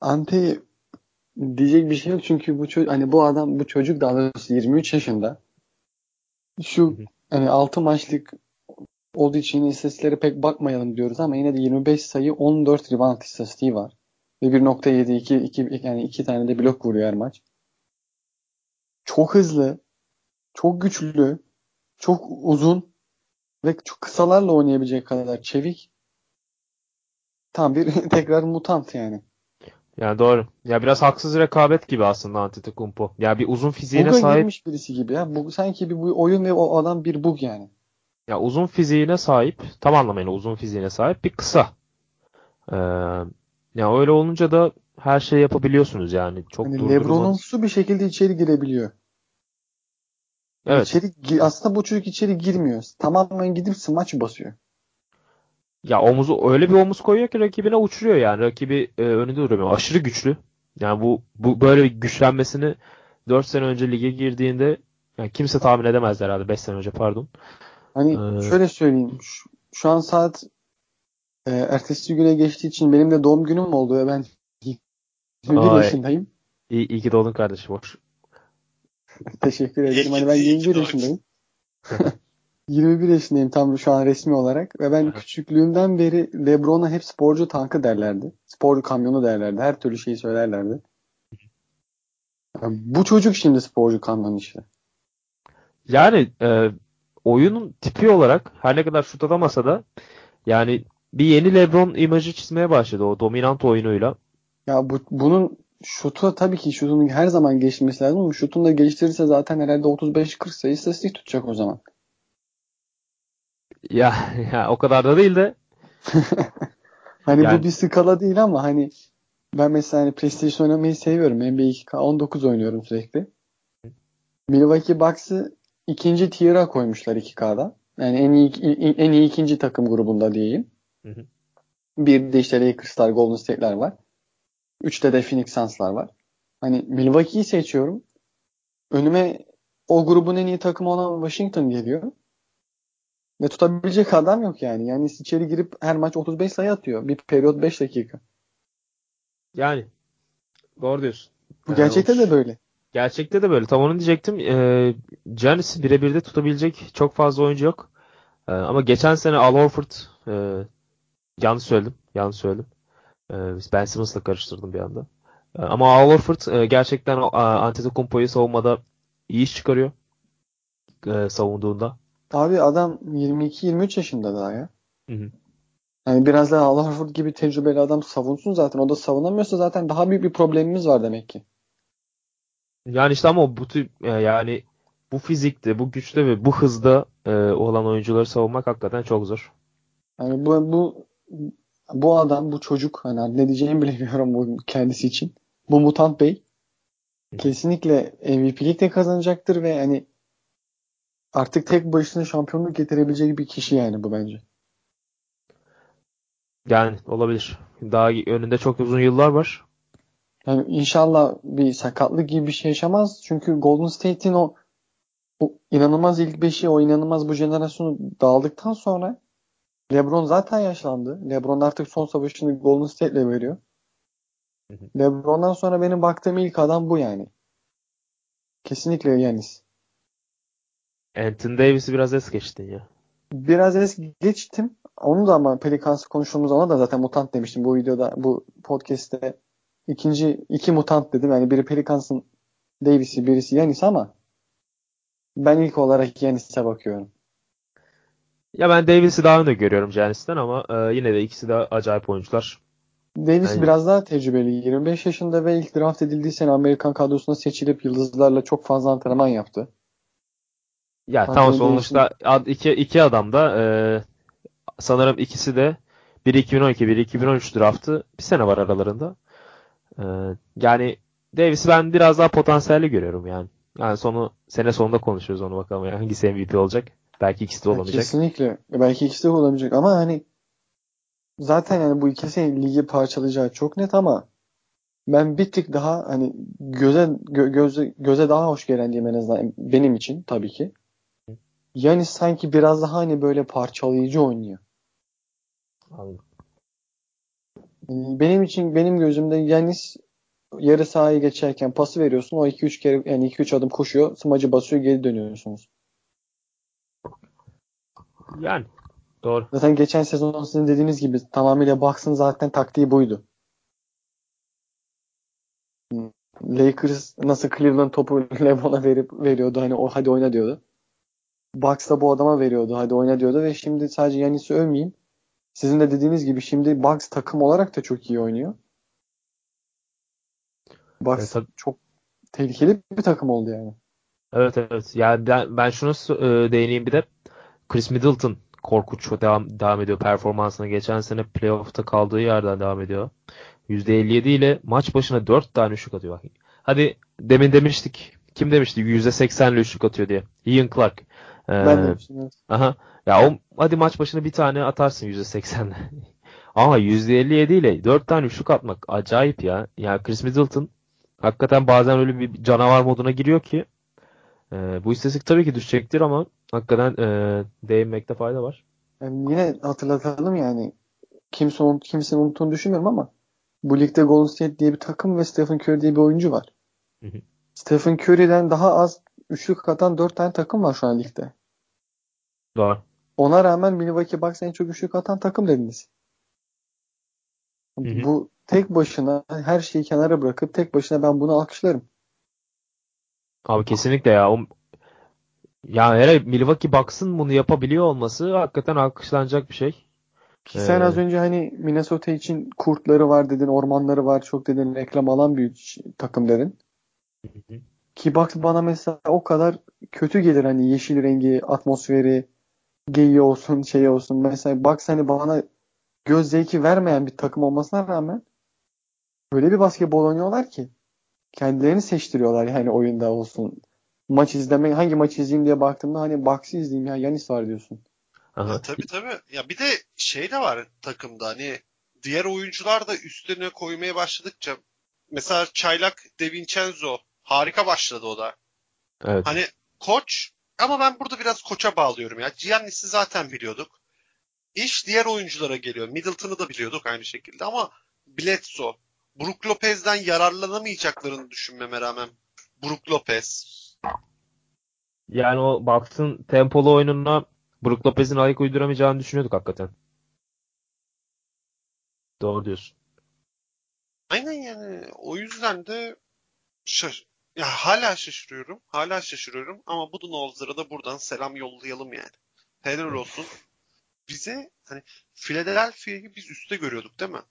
Ante diyecek bir şey yok çünkü bu çocuk hani bu adam bu çocuk daha doğrusu 23 yaşında. Şu hani 6 maçlık olduğu için istatistiklere pek bakmayalım diyoruz ama yine de 25 sayı 14 rebound istatistiği var. Ve 1.7 2, 2 yani 2 tane de blok vuruyor her maç. Çok hızlı, çok güçlü, çok uzun ve çok kısalarla oynayabilecek kadar çevik. Tam bir tekrar mutant yani. Yani doğru. Ya biraz haksız rekabet gibi aslında Antetokounmpo. Ya bir uzun fiziğine Bug'a sahip. girmiş birisi gibi ya. Bu, sanki bir bu oyun ve o adam bir bug yani. Ya uzun fiziğine sahip, tam anlamıyla uzun fiziğine sahip bir kısa. Ee, ya öyle olunca da her şeyi yapabiliyorsunuz yani. Çok Hani durdurulmaz. Lebron'umsu bir şekilde içeri girebiliyor. Evet. İçeri, aslında bu çocuk içeri girmiyor. Tamamen gidip smaç basıyor. Ya omuzu öyle bir omuz koyuyor ki rakibine uçuruyor yani. Rakibi e, önünde duruyor. Aşırı güçlü. Yani bu bu böyle bir güçlenmesini 4 sene önce lige girdiğinde yani kimse tahmin edemez herhalde 5 sene önce pardon. Hani Ee, şöyle söyleyeyim. Şu, şu an saat e, ertesi güne geçtiği için benim de doğum günüm oldu ve ben 21 Ay. yaşındayım. İyi, iyi ki doğdun kardeşim. Hoş. Teşekkür ederim. Hani ben iyi ki 21 doğdun. yaşındayım. 21 yaşındayım tam şu an resmi olarak ve ben küçüklüğümden beri LeBron'a hep sporcu tankı derlerdi. Sporcu kamyonu derlerdi. Her türlü şeyi söylerlerdi. Yani bu çocuk şimdi sporcu kamyonu işte. Yani e, oyunun tipi olarak her ne kadar şut atamasa da yani bir yeni LeBron imajı çizmeye başladı o dominant oyunuyla. Ya bu, bunun şutu tabii ki şutun her zaman gelişmesi lazım ama şutunu da geliştirirse zaten herhalde 35-40 sayı istatistik tutacak o zaman. Ya, ya o kadar da değil de Hani Yani- bu bir skala değil ama hani ben mesela hani PlayStation oynamayı seviyorum. NBA 2K19 oynuyorum sürekli. Milwaukee Bucks'ı ikinci tier'a koymuşlar 2K'da. Yani en iyi en iyi ikinci takım grubunda diyeyim. Hı hı. Bir de işte Lakers'lar, Golden State'ler var. Üçte de Phoenix Suns'lar var. Hani Milwaukee'yi seçiyorum. Önüme o grubun en iyi takımı olan Washington geliyor. Ve tutabilecek adam yok yani. Yani içeri girip her maç 35 sayı atıyor. Bir periyot 5 dakika. yani doğru diyorsun. Bu Yani gerçekte de böyle. Gerçekte de böyle. Tam onu diyecektim. Ee, Giannis'i birebir de tutabilecek çok fazla oyuncu yok. Ee, ama geçen sene Al Horford e, yanlış söyledim. Yanlış söyledim. Ee, Ben Simmons'la karıştırdım bir anda. Ee, ama Al Horford e, gerçekten a, Antetokounmpo'yu savunmada iyi iş çıkarıyor. e, savunduğunda. Abi adam 22-23 yaşında daha ya. Hı hı. Yani biraz daha Al Horford gibi tecrübeli adam savunsun zaten. O da savunamıyorsa zaten daha büyük bir problemimiz var demek ki. Yani işte ama bu e, yani bu fizikte, bu güçte ve bu hızda e, olan oyuncuları savunmak hakikaten çok zor. Yani bu bu bu adam, bu çocuk hani ne diyeceğimi bilemiyorum bu kendisi için. Bu Mutant Bey kesinlikle MVP'lik de kazanacaktır ve hani artık tek başına şampiyonluk getirebilecek bir kişi yani bu bence. Yani olabilir. Daha önünde çok uzun yıllar var. Yani inşallah bir sakatlık gibi bir şey yaşamaz. Çünkü Golden State'in o, o inanılmaz ilk beşi, o inanılmaz bu jenerasyonu dağıldıktan sonra LeBron zaten yaşlandı. LeBron artık son savaşını Golden State'le veriyor. Hı hı. LeBron'dan sonra benim baktığım ilk adam bu yani. Kesinlikle Yanis. Anthony Davis'i biraz es geçtin ya. Biraz es geçtim. Onu da ama Pelicans'ı konuştuğumuz zaman da zaten mutant demiştim bu videoda, bu podcast'te. ikinci iki mutant dedim. Yani biri Pelicans'ın Davis'i, birisi Yanis ama ben ilk olarak Yanis'e bakıyorum. Ya ben Davis'i daha önde görüyorum Giannis'ten ama e, yine de ikisi de acayip oyuncular. Davis Aynen. biraz daha tecrübeli. 25 yaşında ve ilk draft edildiği sene Amerikan kadrosuna seçilip yıldızlarla çok fazla antrenman yaptı. Ya Anthony tamam sonuçta ad- iki, iki adam da e, sanırım ikisi de biri 2012, biri 2013 draftı. Bir sene var aralarında. E, yani Davis'i ben biraz daha potansiyelli görüyorum yani. Yani sonu sene sonunda konuşuyoruz onu bakalım yani hangisi MVP olacak. Belki ikisi de Ya olamayacak. Kesinlikle. Belki ikisi de olamayacak ama hani zaten yani bu ikisi ligi parçalayacağı çok net ama ben bir tık daha hani göze gö- göze göze daha hoş gelen diyeyim en azından benim için tabii ki. Yani sanki biraz daha hani böyle parçalayıcı oynuyor. Anladım. Benim için benim gözümde Yanis yarı sahayı geçerken pası veriyorsun. O 2-3 kere yani 2-3 adım koşuyor. Smacı basıyor geri dönüyorsunuz. Yani doğru. Zaten geçen sezon sizin dediğiniz gibi tamamıyla Bucks'ın zaten taktiği buydu. Lakers nasıl Cleveland topu LeBron'a verip veriyordu hani o hadi oyna diyordu. Bucks da bu adama veriyordu. Hadi oyna diyordu ve şimdi sadece Yanis'i övmeyeyim. Sizin de dediğiniz gibi şimdi Bucks takım olarak da çok iyi oynuyor. Bucks Evet, çok tehlikeli bir takım oldu yani. Evet evet. Yani ben, ben şunu e, değineyim bir de. Chris Middleton korkunç devam, devam ediyor performansına. Geçen sene playoff'ta kaldığı yerden devam ediyor. %57 ile maç başına 4 tane üçlük atıyor. Hadi demin demiştik. Kim demişti %80'li üçlük atıyor diye. Ian Clark. Ee, Ben de demiştim, evet. Aha. Ya o hadi maç başına bir tane atarsın %80'le. Ama %57 ile 4 tane üçlük atmak acayip ya. Yani Chris Middleton hakikaten bazen öyle bir canavar moduna giriyor ki e, bu istatistik tabii ki düşecektir ama hakikaten e, değinmekte fayda var. Yani yine hatırlatalım yani kimse unut, kimsenin unuttuğunu düşünmüyorum ama bu ligde Golden State diye bir takım ve Stephen Curry diye bir oyuncu var. Hı hı. Stephen Curry'den daha az üçlük atan 4 tane takım var şu an ligde. Doğru. Ona rağmen Milwaukee Bucks en çok üçlük atan takım dediniz. Hı hı. Bu tek başına her şeyi kenara bırakıp tek başına ben bunu alkışlarım. Abi kesinlikle ya. O, ya hele Milwaukee Bucks'ın bunu yapabiliyor olması hakikaten alkışlanacak bir şey. Ki sen Ee, az önce hani Minnesota için kurtları var dedin, ormanları var çok dedin, reklam alan bir takım dedin. Hı hı. Ki Bucks bana mesela o kadar kötü gelir hani yeşil rengi, atmosferi, geyiği olsun, şey olsun. Mesela Bucks hani bana göz zevki vermeyen bir takım olmasına rağmen böyle bir basketbol oynuyorlar ki kendilerini seçtiriyorlar yani oyunda olsun. Maç izleme hangi maçı izleyeyim diye baktığımda hani Bucks'ı izleyeyim ya Yanis var diyorsun. Aha. Ya tabii tabii. Ya bir de şey de var takımda hani diğer oyuncular da üstüne koymaya başladıkça mesela Çaylak De Vincenzo harika başladı o da. Evet. Hani koç ama ben burada biraz koça bağlıyorum ya. Giannis'i zaten biliyorduk. İş diğer oyunculara geliyor. Middleton'ı da biliyorduk aynı şekilde ama Bledsoe, Brook Lopez'den yararlanamayacaklarını düşünmeme rağmen Brook Lopez. Yani o Bucks'ın tempolu oyununa Brook Lopez'in ayak uyduramayacağını düşünüyorduk hakikaten. Doğru diyorsun. Aynen yani o yüzden de şaş ya hala şaşırıyorum. Hala şaşırıyorum ama Budenholzer'a da buradan selam yollayalım yani. Helal olsun. Bize hani Philadelphia'yı biz üstte görüyorduk değil mi?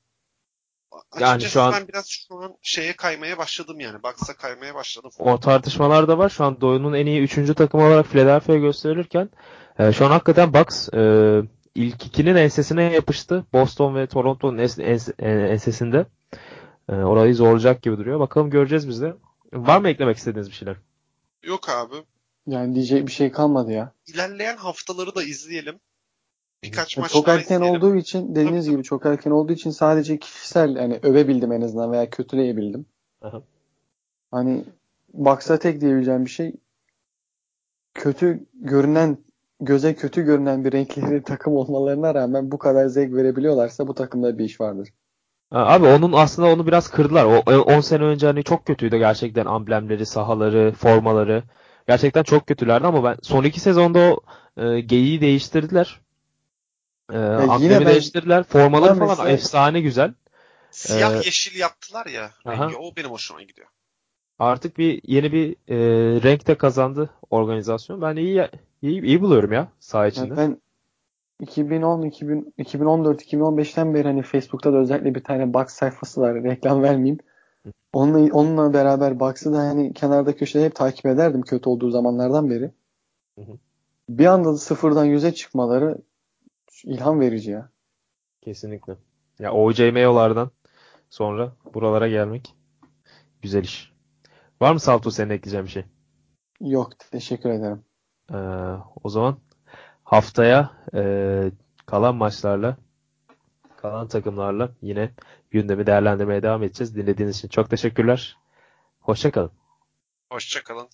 Yani şu an- ben biraz şu an şeye kaymaya başladım yani. Bucks'a kaymaya başladım. O tartışmalar da var. Şu an Doğu'nun en iyi 3. takımı olarak Philadelphia gösterilirken e, şu an hakikaten Bucks e, ilk ikinin ensesine yapıştı. Boston ve Toronto'nun ens- ens- e, ensesinde. E, orayı zorlayacak gibi duruyor. Bakalım göreceğiz biz de. Var mı eklemek istediğiniz bir şeyler? Yok abi. Yani diyecek bir şey kalmadı ya. İlerleyen haftaları da izleyelim. Birkaç Yani maç çok erken izleyelim. olduğu için dediğiniz Tabii, gibi çok erken olduğu için sadece kişisel yani övebildim en azından veya kötüleyebildim. Aha. Hani Bucks'a tek diyebileceğim bir şey kötü görünen göze kötü görünen bir renkleri takım olmalarına rağmen bu kadar zevk verebiliyorlarsa bu takımda bir iş vardır. Ha, Abi onun aslında onu biraz kırdılar. O 10 sene önce hani çok kötüydü gerçekten amblemleri, sahaları, formaları. Gerçekten çok kötülerdi ama ben son iki sezonda o e, geyiği değiştirdiler. E, amblemi yine değiştirdiler. Formaları falan mesela- efsane güzel. Siyah Ee, yeşil yaptılar ya. aha. Rengi, o benim hoşuma gidiyor. Artık bir yeni bir e, renk de kazandı organizasyon. Ben iyi iyi, iyi buluyorum ya saha içinde. Yani ben 2010, 2000, 2014, 2015'ten beri hani Facebook'ta da özellikle bir tane Bucks sayfası var. Reklam vermeyeyim. Onunla, onunla beraber Bucks'ı da hani kenarda köşede hep takip ederdim kötü olduğu zamanlardan beri. Hı hı. Bir anda da sıfırdan yüze çıkmaları ilham verici ya. Kesinlikle. Ya OJ Mayo'lardan sonra buralara gelmek güzel iş. Var mı Salto senin ekleyeceğin bir şey? Yok teşekkür ederim. Ee, o zaman haftaya e, kalan maçlarla kalan takımlarla yine gündemi değerlendirmeye devam edeceğiz. Dinlediğiniz için çok teşekkürler. Hoşçakalın. Hoşçakalın.